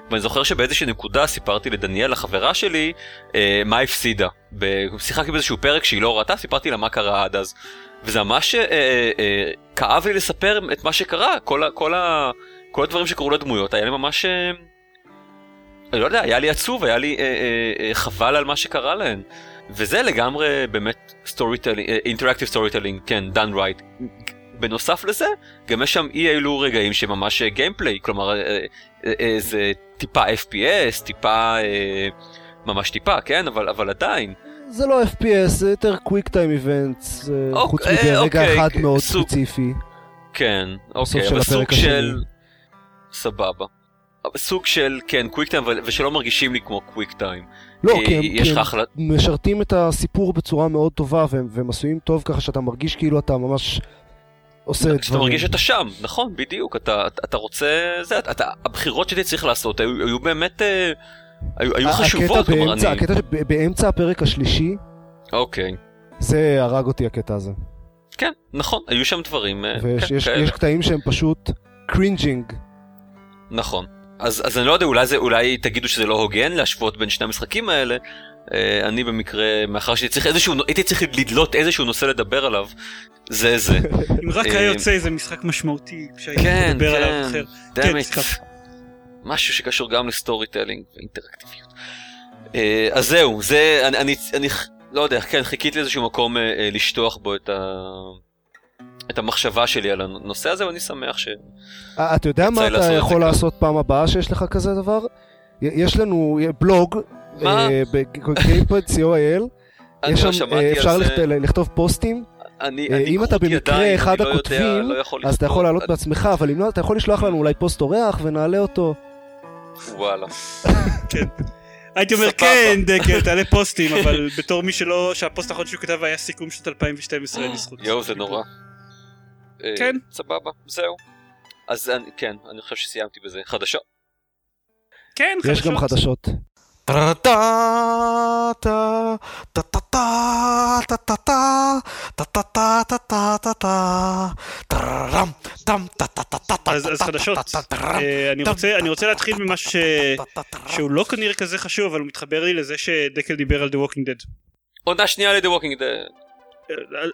ואני זוכר שבאיזושהי נקודה סיפרתי לדניאל, החברה שלי, מה הפסידה. שיחקתי באיזשהו פרק שהיא לא ראתה, סיפרתי לה מה קרה עד אז. וזה ממש כאב לי לספר את מה שקרה, כל, כל, כל הדברים שקרו לדמויות, היה לי ממש... אני לא יודע, היה לי עצוב, היה לי אה, אה, אה, חבל על מה שקרה להן. וזה לגמרי באמת storytelling, interactive storytelling, כן, done right. בנוסף לזה, גם יש שם אי אילו רגעים שממש gameplay, כלומר זה טיפה FPS, טיפה, ממש טיפה, כן, אבל, אבל עדיין. זה לא FPS, זה יותר quick time events, חוץ מזה רגע אוקיי, אחד מאוד סוג... ספציפי. כן, אוקיי, אבל סוג של... סבבה. סוג של, כן, קוויק טיים, ושלא מרגישים לי כמו קוויק טיים. לא, כי הם, כי הם החל... משרתים את הסיפור בצורה מאוד טובה, והם, והם עשויים טוב ככה שאתה מרגיש כאילו אתה ממש עושה דברים. שאתה מרגיש שאתה שם, נכון, בדיוק, אתה, אתה רוצה, זה, אתה, הבחירות שאתה צריך לעשות היו, היו באמת, אה, היו, היו חשובות, כלומר אני... הקטע באמצע הפרק השלישי, אוקיי. זה הרג אותי הקטע הזה. כן, נכון, היו שם דברים אה, ויש כן, יש, יש קטעים שהם פשוט cringing. נכון. אז, אז אני לא יודע, אולי, זה, אולי תגידו שזה לא הוגן להשוות בין שני המשחקים האלה. אה, אני במקרה, מאחר שהייתי צריך איזשהו, הייתי צריך לדלות איזשהו נושא לדבר עליו, זה זה. *laughs* אם רק היה אה, יוצא איזה משחק משמעותי שהייתי כן, לדבר כן, עליו אחר. כן, משהו שקשור גם ל storytelling ואינטראקטיביות. Uh, אז זהו, זה, אני, אני, לא יודע, כן, חיכיתי לאיזשהו מקום לשטוח בו את ה... את המחשבה שלי על הנושא הזה, ואני שמח ש... אה, אתה יודע מה אתה יכול לעשות פעם הבאה שיש לך כזה דבר? יש לנו בלוג, אה, ב-gamepad co.il, *laughs* יש שם, אה, אפשר לכתוב פוסטים. אם אתה במקרה אחד לא הכותבים, אז אתה יכול לעלות בעצמך, אבל אם לא, אתה יכול לשלוח לנו אולי פוסט אורח ונעלה אותו. וואלה. *laughs* כן. הייתי אומר כן דקל תעלה פוסטים אבל בתור מי שלא שהפוסט האחרון שהוא כתב היה סיכום שנת 2012 אין לי זכות. יואו זה נורא. אה, כן. סבבה, זהו. אז כן, אני חושב שסיימתי בזה. חדשות. כן, חדשות. יש גם חדשות. אז חדשות, אני רוצה להתחיל ממשהו שהוא לא כנראה כזה חשוב אבל הוא מתחבר לי לזה שדקל דיבר על The Walking Dead. עונה שנייה ל-The Walking Dead.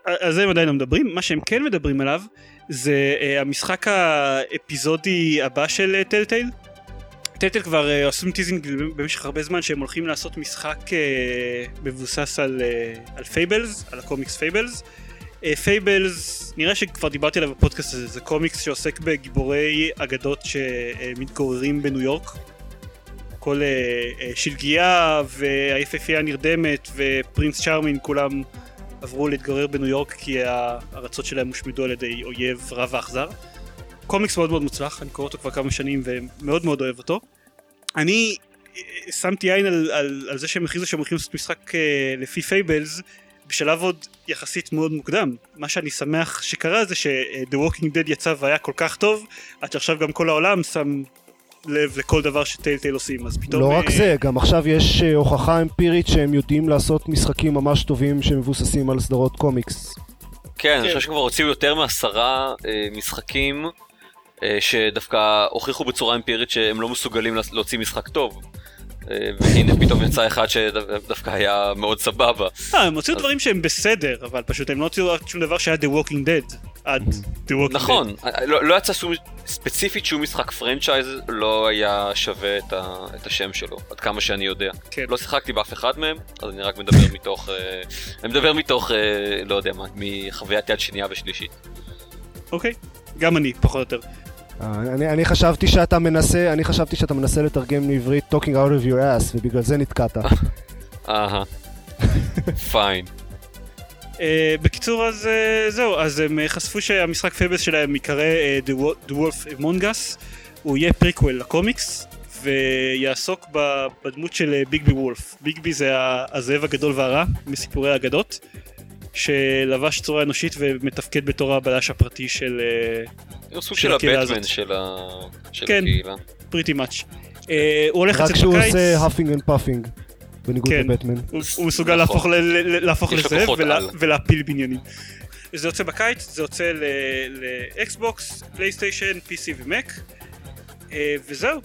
על זה הם עדיין לא מדברים, מה שהם כן מדברים עליו זה אה, המשחק האפיזודי הבא של Telltale. אה, Telltale כבר אה, עושים teasing במשך הרבה זמן שהם הולכים לעשות משחק אה, מבוסס על, אה, על Fables, על הקומיקס Fables. אה, Fables, נראה שכבר דיברתי עליו בפודקאסט הזה, זה קומיקס שעוסק בגיבורי אגדות שמתגוררים בניו יורק. כל שלגיה והיפהפייה הנרדמת ו Prince Charming כולם עברו להתגורר בניו יורק כי הארצות שלהם הושמדו על ידי אויב רע ואכזר. קומיקס מאוד מאוד מוצלח, אני קורא אותו כבר כמה שנים ומאוד מאוד אוהב אותו. אני שמתי עין על, על, על זה שהם הכריזו שהם הולכים לעשות משחק אה, לפי Fables בשלב עוד יחסית מאוד מוקדם. מה שאני שמח שקרה זה ש-The Walking Dead יצא והיה כל כך טוב, עד שעכשיו גם כל העולם שם לב לכל דבר שטיילטייל עושים, אז פתאום... לא רק אה, זה, גם עכשיו יש uh, הוכחה אמפירית שהם יודעים לעשות משחקים ממש טובים שמבוססים על סדרות קומיקס. כן, אני חושב שכבר הוציאו יותר מעשרה משחקים שדווקא הוכיחו בצורה אמפירית שהם לא מסוגלים להוציא משחק טוב. אה, והנה פתאום יצא אחד שדווקא היה מאוד סבבה. אה, הם הוציאו דברים שהם בסדר, אבל פשוט הם לא הוציאו שום דבר שהיה The Walking Dead. עד The Walking Dead. נכון, אה, לא, לא יצא ספציפית שום משחק פרנצ'ייז לא היה שווה את השם שלו, עד כמה שאני יודע. כן. לא שיחקתי באף אחד מהם, אז אני רק מדבר מתוך, אני מדבר מתוך, לא יודע מה, מחוויית יד שנייה ושלישית. אוקיי, גם אני, פחות או יותר. אה, אני, אני חשבתי שאתה מנסה, אני חשבתי שאתה מנסה לתרגם לעברית talking out of your ass, ובגלל זה נתקעת. *laughs* אהה. Fine. בקיצור אז אה, זהו, אז הם אה, חשפו שהמשחק Fables שלהם ייקרא אה, The Wolf Among Us, הוא יהיה פריקוול לקומיקס, ויעסוק בדמות של Bigby Wolf. Bigby זה הזאב הגדול והרע מסיפורי האגדות. שלבש צורה אנושית ומתפקד בתור הבלש הפרטי של הוא סוג של הבטמן של הקהילה. כן, Pretty much. הוא הולך לצאת בקיץ. רק שהוא עושה Huffing and puffing. בניגוד כן, לבטמן. הוא מסוגל להפוך לזה ולהפיל בניינים. זה יוצא בקיץ, זה יוצא לאקסבוקס, פלייסטיישן, PC ומק. וזהו,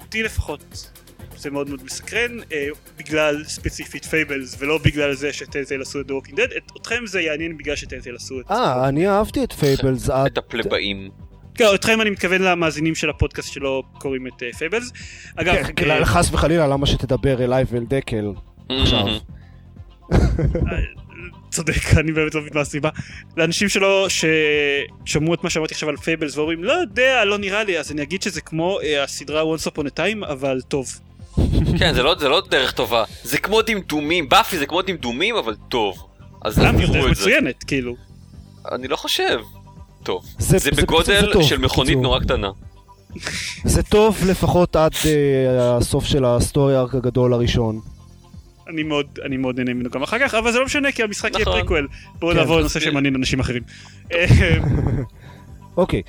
אותי לפחות זה מאוד מאוד מסקרן, אה, בגלל ספציפית Fables, ולא בגלל זה ש Telltale עשו את The Walking Dead, את, אתכם זה יעניין בגלל ש Telltale עשו את... אה, אני אהבתי את Fables *laughs* עד... את הפלבאים. כן, אתכם אני מתכוון למאזינים של הפודקאסט שלא קוראים את Fables. אה, אגב... כן, כן, חס וחלילה, למה שתדבר אליי ואל דקל עכשיו? אה, צודק, אני באמת לא מבין מה הסיבה. לאנשים שלא, ששמעו את מה שאמרתי עכשיו על Fables ואומרים, לא יודע, לא נראה לי, אז אני אגיד שזה כמו הסדרה Once Upon a Time, אבל טוב. *laughs* כן, זה לא, זה לא דרך טובה. זה כמו דמדומים, באפי זה כמו דמדומים, אבל טוב. אז למה היא דרך מצוינת, כאילו. אני לא חושב. טוב. זה, זה, זה בגודל זה של מכונית נורא קטנה. זה טוב לפחות עד אה, הסוף של ה story arc הגדול הראשון. אני מאוד, אני מאוד נהנה ממנו גם אחר כך, אבל זה לא משנה כי המשחק נכון. יהיה פריקוול. בואו כן, נעבור לנושא שמעניין אנשים אחרים. *laughs* אוקיי,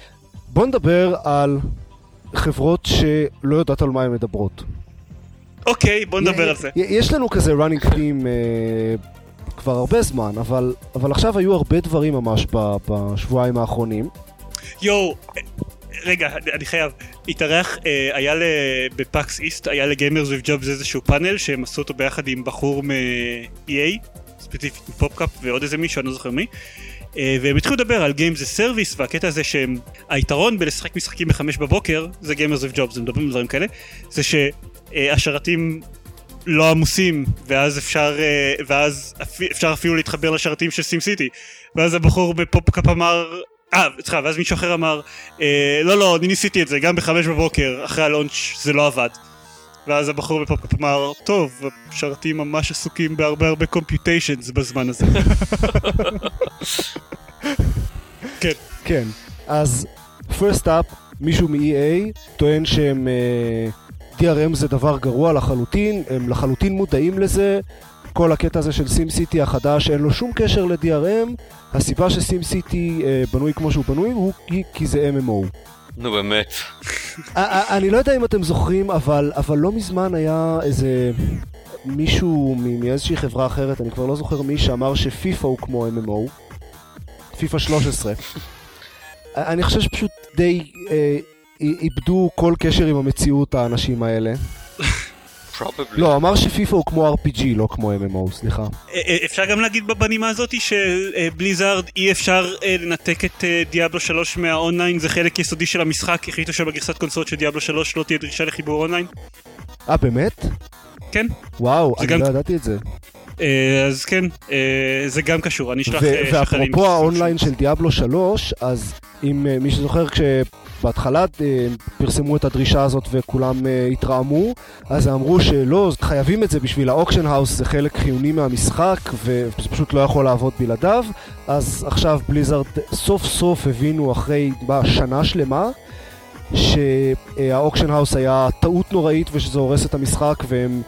בואו נדבר על חברות שלא יודעת על מה הן מדברות. אוקיי, בוא נדבר על זה. יש לנו כזה running theme אה, כבר הרבה זמן, אבל, אבל עכשיו היו הרבה דברים ממש בשבועיים האחרונים. יואו, רגע, אני חייב. התארח, אה, היה ב PAX East, היה ל Gamers With Jobs איזשהו פאנל שהם עשו אותו ביחד עם בחור מ-EA, ספציפית מ PopCap ועוד איזה מישהו, אני לא זוכר מי. אה, והם התחילו לדבר על Games as Service והקטע הזה שהיתרון בלשחק משחקים בחמש בבוקר זה Gamers With Jobs, הם מדברים על דברים כאלה, זה שהשרתים לא עמוסים ואז אפשר, אה, ואז אפשר אפילו להתחבר לשרתים של SimCity ואז הבחור ב PopCap אמר אה, סליחה, ואז מישהו אחר אמר אה, לא לא, אני ניסיתי את זה גם בחמש בבוקר אחרי ה launch זה לא עבד ואז הבחור ב PopCap אמר, טוב, השרתים ממש עסוקים בהרבה הרבה computations בזמן הזה. *laughs* כן. כן, אז first up, מישהו מ-EA טוען שהם... Uh, DRM זה דבר גרוע לחלוטין, הם לחלוטין מודעים לזה. כל הקטע הזה של סים סיטי החדש אין לו שום קשר ל-DRM, הסיבה שסים סיטי אה, בנוי כמו שהוא בנוי הוא כי זה MMO. נו באמת. *laughs* אני לא יודע אם אתם זוכרים, אבל, אבל לא מזמן היה איזה מישהו מאיזושהי חברה אחרת, אני כבר לא זוכר מי, שאמר שפיפא הוא כמו MMO. פיפא 13. אני חושב שפשוט די אה, איבדו כל קשר עם המציאות האנשים האלה. לא, אמר שפיפא הוא כמו RPG, לא כמו MMO, סליחה. אה, אה, אפשר גם להגיד בנימה הזאת שבליזארד אי אפשר אה, לנתק את דיאבלו 3 מהאונליין, זה חלק יסודי של המשחק, החליטו שבגרסת קונסולות של דיאבלו 3 לא תהיה דרישה לחיבור אונליין. אה, באמת? כן. וואו, אני לא ידעתי את זה. אה, אז כן, אה, זה גם קשור, אני אשלח אה, שחקנים. ואפרופו האונליין של Diablo 3, אז אם מי שזוכר כשבהתחלה פרסמו את הדרישה הזאת וכולם התרעמו, אז אמרו שלא, חייבים את זה בשביל האוקשן האוס, זה חלק חיוני מהמשחק וזה פשוט לא יכול לעבוד בלעדיו, אז עכשיו Blizzard סוף סוף הבינו אחרי שנה שלמה שהאוקשן האוס היה טעות נוראית ושזה הורס את המשחק והם,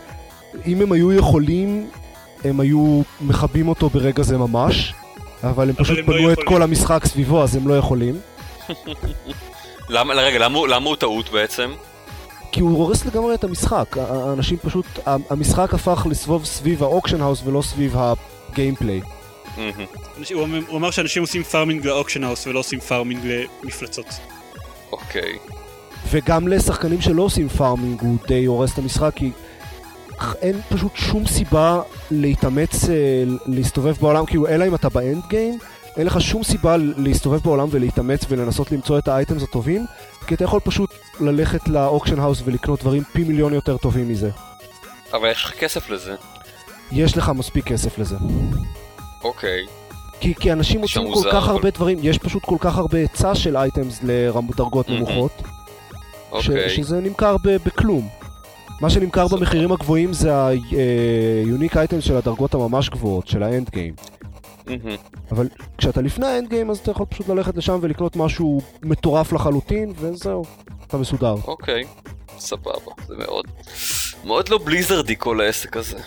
אם הם היו יכולים, הם היו מכבים אותו ברגע זה ממש, אבל הם פשוט הם לא בנו את. כל המשחק סביבו אז הם לא יכולים, *laughs* למה, רגע, למה, הוא- למה הוא טעות בעצם? כי הוא הורס לגמרי את המשחק, האנשים פשוט, המשחק הפך לסבוב סביב האוקשן האוס ולא סביב ה gameplay. הוא אמר שאנשים עושים farming ל auction house ולא עושים farming למפלצות. אוקיי. וגם לשחקנים שלא עושים farming הוא די הורס את המשחק כי אין פשוט שום סיבה להתאמץ אה, להסתובב בעולם כאילו אלא אם אתה ב end game אין לך שום סיבה להסתובב בעולם ולהתאמץ ולנסות למצוא את ה items הטובים כי אתה יכול פשוט ללכת לאוקשן האוס ולקנות דברים פי מיליון יותר טובים מזה אבל יש לך כסף לזה. יש לך מספיק כסף לזה אוקיי. כי, כי אנשים מוצאים כל מוזר, כך אבל- הרבה דברים יש פשוט כל כך הרבה היצע של items לדרגות מהמם. נמוכות ש- אוקיי. שזה נמכר ב- בכלום. מה שנמכר. במחירים הגבוהים זה ה-unique items של הדרגות הממש גבוהות, של ה-end game. אבל כשאתה לפני ה-end game אז אתה יכול פשוט ללכת לשם ולקנות משהו מטורף לחלוטין, וזהו, אתה מסודר. אוקיי. סבבה. זה מאוד... מאוד לא בליזרדי כל העסק הזה.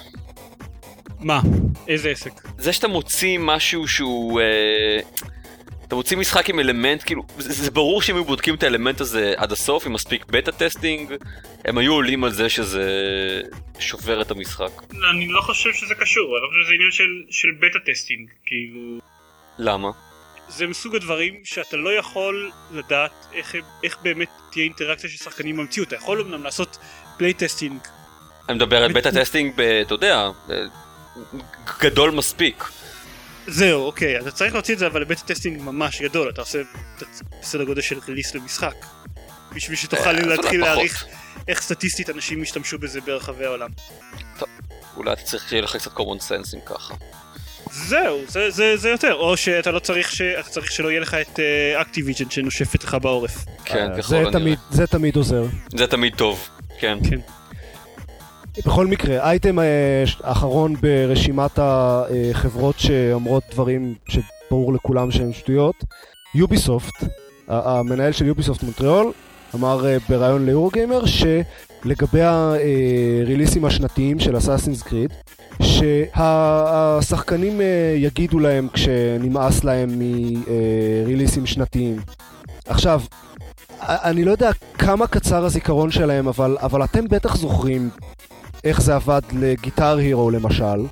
מה? איזה עסק? זה שאתה מוציא משהו שהוא... אה, אתה מוציא משחק עם אלמנט, כאילו, זה, זה ברור שאם היו בודקים את האלמנט הזה עד הסוף, עם מספיק beta testing, הם היו עולים על זה שזה שובר את המשחק. אני לא חושב שזה קשור, אני לא חושב שזה עניין של, של beta testing, כאילו... למה? זה מסוג הדברים שאתה לא יכול לדעת איך, איך באמת תהיה אינטראקציה של שחקנים במציאות. אתה יכול אמנם לעשות play testing. אני מדבר על beta testing, אתה יודע, גדול מספיק. זהו, אוקיי, אתה צריך להוציא את זה אבל ל-beta testing ממש גדול, אתה עושה בסדר גודל של ריליס למשחק. בשביל שתוכל אה, להתחיל פחות. להעריך איך סטטיסטית אנשים ישתמשו בזה ברחבי העולם. אולי אתה צריך שיהיה לך קצת common sense אם ככה. זהו, זה, זה, זה יותר, או שאתה לא צריך, ש... אתה צריך שלא יהיה לך את אקטיביז'ן שנושפת לך בעורף. כן, אה, ככל זה הנראה. תמיד, זה תמיד עוזר. זה תמיד טוב, כן. כן. בכל מקרה, אייטם אה, ש- אחרון ברשימת החברות שאומרות דברים שברור לכולם שהם שטויות, יוביסופט, המנהל של יוביסופט מונטריאול, אמר אה, בריאיון ליורוגיימר שלגבי הריליסים השנתיים של אסאסינס קריד, שהשחקנים אה, יגידו להם כשנמאס להם מריליסים שנתיים. עכשיו, אני לא יודע כמה קצר הזיכרון שלהם, אבל, אבל אתם בטח זוכרים איך זה עבד לגיטר הירו למשל.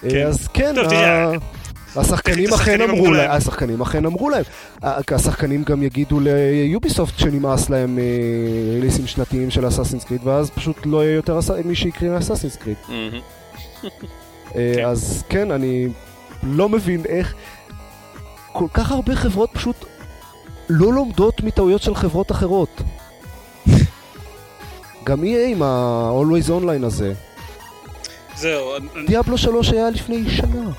כן. *laughs* אז כן, טוב, תראה, השחקנים אכן אמרו להם. השחקנים אכן אמרו להם. השחקנים גם יגידו ליוביסופט שנמאס להם אה, ריליסים שנתיים של אסאסינס קריד, ואז פשוט לא יהיה יותר מי שיקריא אסאסינס קריד. כן. אז כן, אני לא מבין איך כל כך הרבה חברות פשוט לא לומדות מטעויות של חברות אחרות. גם EA עם ה-Always Online הזה. זהו, דיאבלו 3 היה לפני שנה.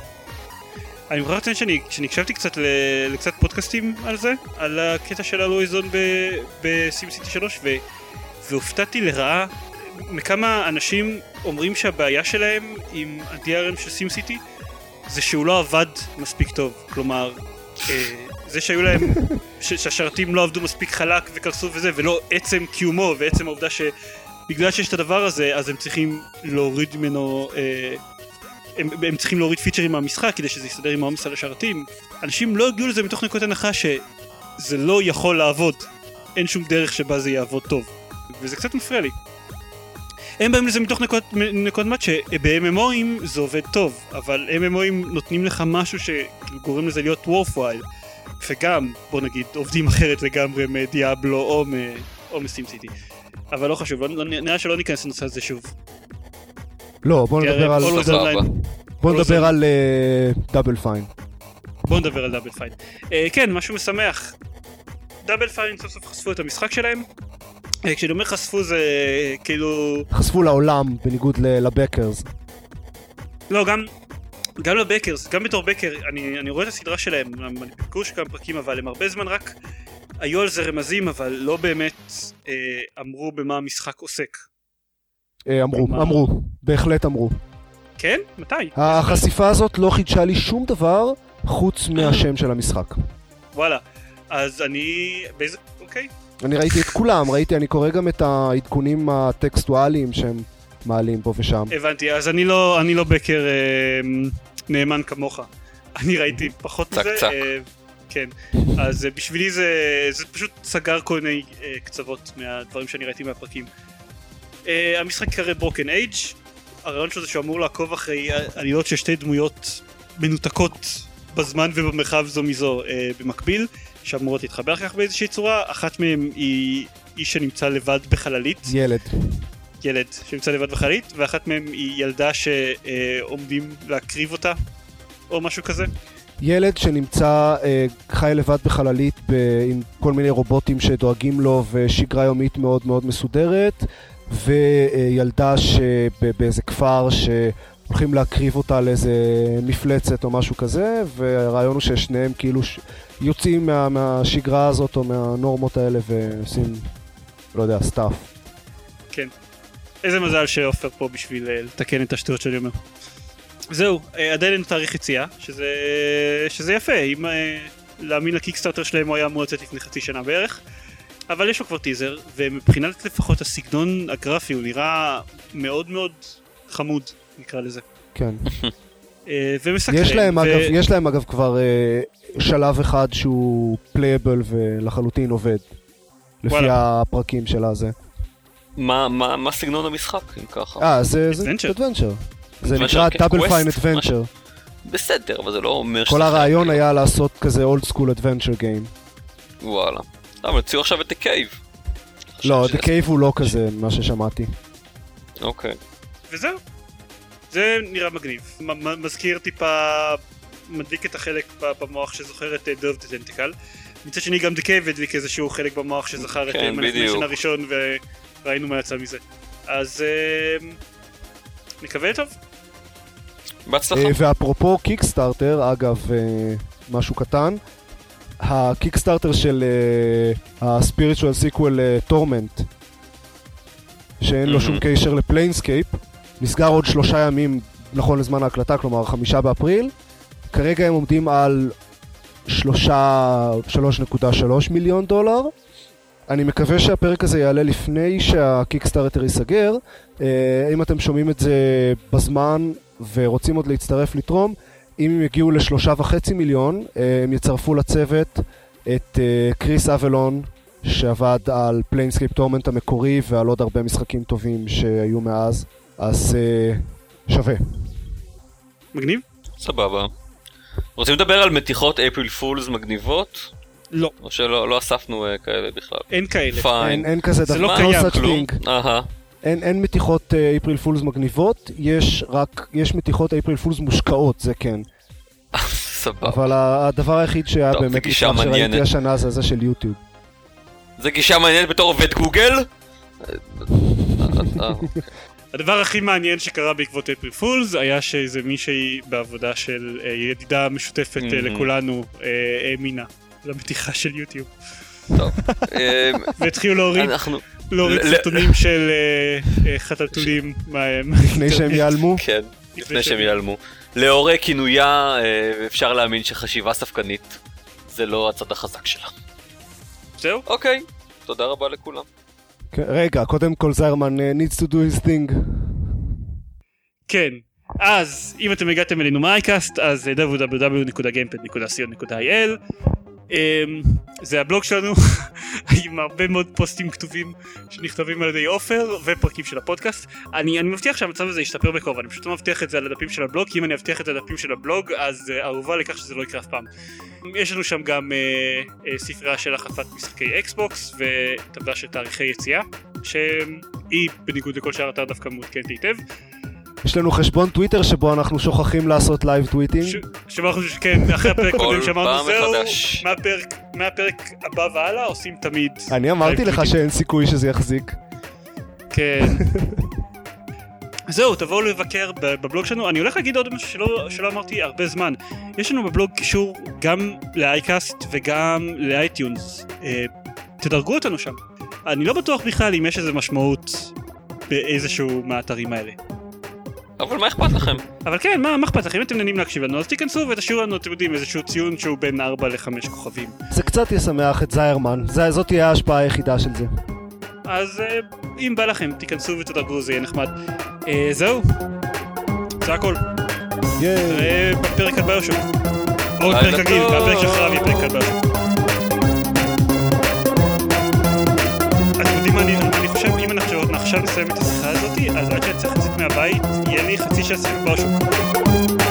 אני מוכרח לציין שאני, שאני הקשבתי קצת ל- לקצת פודקאסטים על זה, על הקטע של הלואיזון בסימסיטי 3, ו, והופתעתי לרעה מכמה אנשים אומרים שהבעיה שלהם עם ה-DRM של סימסיטי זה שהוא לא עבד מספיק טוב. כלומר, אה, זה שהיו להם, *laughs* שהשרתים לא עבדו מספיק חלק וקרסו וזה, ולא עצם קיומו ועצם העובדה שבגלל שיש את הדבר הזה, אז הם צריכים להוריד ממנו... אה, הם, הם צריכים להוריד פיצ'רים מהמשחק כדי שזה יסתדר עם העומס על השרתים. אנשים לא הגיעו לזה מתוך נקודת הנחה שזה לא יכול לעבוד. אין שום דרך שבה זה יעבוד טוב. וזה קצת מפריע לי. הם באים לזה מתוך נקודת נקודת מבט שב-MMOים זה עובד טוב, אבל MMOים נותנים לך משהו שגורם לזה להיות וורפווייל. וגם, בוא נגיד, עובדים אחרת לגמרי מדיאבלו או, מ... או מסימסיטי. אבל לא חשוב, לא, לא, נראה שלא ניכנס לנושא הזה שוב. לא, בוא נדבר על... סבבה. Online- בוא Always נדבר על דאבל פיין. בואו נדבר על דאבל פיין. כן, משהו משמח. דאבל פיין סוף סוף חשפו את המשחק שלהם, אה, כשאני אומר חשפו זה כאילו... חשפו לעולם, בניגוד לבקרס. לא, גם, גם לבקרס, גם בתור בקר, אני, אני רואה את הסדרה שלהם, אני ביקור של כמה פרקים, אבל הם הרבה זמן רק היו על זה רמזים, אבל לא באמת אה, אמרו במה המשחק עוסק. אה, אמרו, מה? אמרו, בהחלט אמרו. כן? מתי? החשיפה הזאת לא חידשה לי שום דבר חוץ מהשם של המשחק. וואלה. אז אני... באיזה... אוקיי. אני ראיתי את כולם, ראיתי, אני קורא גם את העדכונים הטקסטואליים שהם מעלים פה ושם. הבנתי, אז אני לא, אני לא בקר אה, נאמן כמוך. אני ראיתי פחות צק, מזה. צק. אה, כן. אז אה, בשבילי זה, זה פשוט סגר כל מיני אה, קצוות מהדברים שאני ראיתי מהפרקים. אה, המשחק ייקרא ברוקן אייג' הרעיון שלו זה שהוא אמור לעקוב אחרי עליות של שתי דמויות מנותקות בזמן ובמרחב זו מזו אה, במקביל, שאמורות להתחבר כך באיזושהי צורה, אחת מהן היא איש שנמצא לבד בחללית, ילד. ילד שנמצא לבד בחללית, ואחת מהן היא ילדה שעומדים להקריב אותה, או משהו כזה. ילד שנמצא, אה, חי לבד בחללית ב, עם כל מיני רובוטים שדואגים לו ושגרה יומית מאוד מאוד מסודרת וילדה שבאיזה כפר שהולכים להקריב אותה לאיזה מפלצת או משהו כזה והרעיון הוא ששניהם כאילו ש... יוצאים מה, מהשגרה הזאת או מהנורמות האלה ועושים, לא יודע, stuff. כן. איזה מזל שעופר פה בשביל אה, לתקן את השטויות שאני אומר. זהו, אה, עדיין אין תאריך יציאה, שזה, שזה יפה, אם אה, להאמין לקיקסטארטר שלהם הוא היה אמור לצאת לפני חצי שנה בערך. אבל יש לו כבר טיזר, ומבחינת לפחות הסגנון הגרפי הוא נראה מאוד מאוד חמוד, נקרא לזה. כן. אה, ומסקרן. יש להם, ו- אגב, יש להם אגב כבר אה, שלב אחד שהוא playable ולחלוטין עובד. לפי וואלה. הפרקים של הזה. מה, מה, מה סגנון המשחק, אם ככה? אה, זה זה Adventure. אדוונצ'ר. זה נקרא דאבל פיין. אדוונצ'ר. בסדר, אבל זה לא אומר כל שזה הרעיון היה לעשות כזה old school adventure game. וואלה. אה, אבל הוציאו עכשיו את The Cave. לא, The Cave הוא לא כזה, מה ששמעתי. אוקיי. וזהו. זה נראה מגניב. מזכיר טיפה, מדליק את החלק במוח שזוכר את Day of the Tentacle. מצד שני גם The Cave הדליק איזשהו חלק במוח שזכר את כן, בדיוק. נשן הראשון וראינו מה יצא מזה. אז אה, נקווה לטוב. בהצלחה. אה, ואפרופו קיקסטארטר, אגב, אה, משהו קטן, הקיקסטארטר של הספיריטואל סיקוול טורמנט, שאין לו שום. קשר ל-Planescape, נסגר עוד שלושה ימים נכון לזמן ההקלטה, כלומר חמישה באפריל. כרגע הם עומדים על שלושה, 3.3 מיליון דולר. אני מקווה שהפרק הזה יעלה לפני שהקיקסטארטר ייסגר. אה, אם אתם שומעים את זה בזמן ורוצים עוד להצטרף לתרום, אם הם יגיעו לשלושה וחצי מיליון, אה, הם יצרפו לצוות את אה, כריס אבלון, שעבד על Planescape Torment המקורי ועל עוד הרבה משחקים טובים שהיו מאז, אז אה, שווה. מגניב? סבבה. רוצים לדבר על מתיחות April Fools מגניבות? לא, או שלא לא אספנו כאלה בכלל? אין כאלה. fine. אין, אין כזה זה דבר, לא no קיים, כלום. אהה. אין, אין מתיחות April Fools מגניבות, יש רק, יש מתיחות April Fools מושקעות, זה כן. סבבה. אבל הדבר היחיד שהיה טוב, באמת נפלא שראיתי. השנה זה זה של יוטיוב. זה גישה מעניינת בתור עובד גוגל? אה, אה, הדבר הכי מעניין שקרה בעקבות אפריל פולס היה שאיזה מישהי בעבודה של אה, ידידה משותפת אה. לכולנו אה, האמינה למתיחה של יוטיוב. טוב. אה, *laughs* והתחילו להוריד אנחנו... להוריד סרטונים של אה, אה, חתלתולים מה- לפני שהם ייעלמו. כן, לפני שהם ייעלמו. לאור כינויה אה, אפשר להאמין שחשיבה ספקנית זה לא הצד החזק שלה. זהו? אוקיי, תודה רבה לכולם. כן, רגע, קודם כל זיירמן needs to do his thing. כן. אז אם אתם הגעתם אלינו מהייקאסט אז www.gamepad.co.il אמ, זה הבלוג שלנו *laughs* עם הרבה מאוד פוסטים כתובים שנכתבים על ידי עופר ופרקים של הפודקאסט. אני, אני מבטיח שהמצב הזה ישתפר בקרוב אני פשוט לא מבטיח את זה על הדפים של הבלוג כי אם אני אבטיח את הדפים של הבלוג אז ערובה לכך שזה לא יקרה אף פעם. יש לנו שם גם uh, uh, ספרייה של החלפת משחקי אקסבוקס וטבלה של תאריכי יציאה שהיא בניגוד לכל שאר אתר דווקא מעודכנת היטב יש לנו חשבון טוויטר שבו אנחנו שוכחים לעשות live tweeting. ש- שמה אנחנו חושבים, כן, אחרי הפרק *laughs* כל הקודם שאמרנו זהו, מחדש." מהפרק מהפרק הבא והלאה עושים תמיד... אני אמרתי לך. שאין סיכוי שזה יחזיק. כן. *laughs* זהו, תבואו לבקר בבלוג שלנו. אני הולך להגיד עוד משהו שלא, שלא אמרתי הרבה זמן. יש לנו בבלוג קישור גם לאייקאסט וגם לאייטיונס. אה, תדרגו אותנו שם. אני לא בטוח בכלל אם יש איזה משמעות באיזשהו מהאתרים האלה. אבל מה אכפת לכם? אבל כן, מה, מה אכפת לכם? אם אתם נהנים להקשיב לנו, אז תיכנסו ותשאירו לנו, אתם יודעים, איזשהו ציון שהוא בין 4 ל-5 כוכבים. זה קצת ישמח את זיירמן, זה- זאת תהיה ההשפעה היחידה של זה. אז אה, אם בא לכם, תיכנסו ותדרגו, זה יהיה נחמד. אה, זהו. זה הכל. ייי. נראה בפרק על ביושוק. או רגיל, טוב. והפרק שאחריו יהיה פרק ביושוק. אתם יודעים מה אני אני חושב, אם אנחנו עכשיו נסיים את השיחה הזאת, אז עד שאני צריך לצאת מהבית, יהיה לי חצי שעה סביב ביושוק.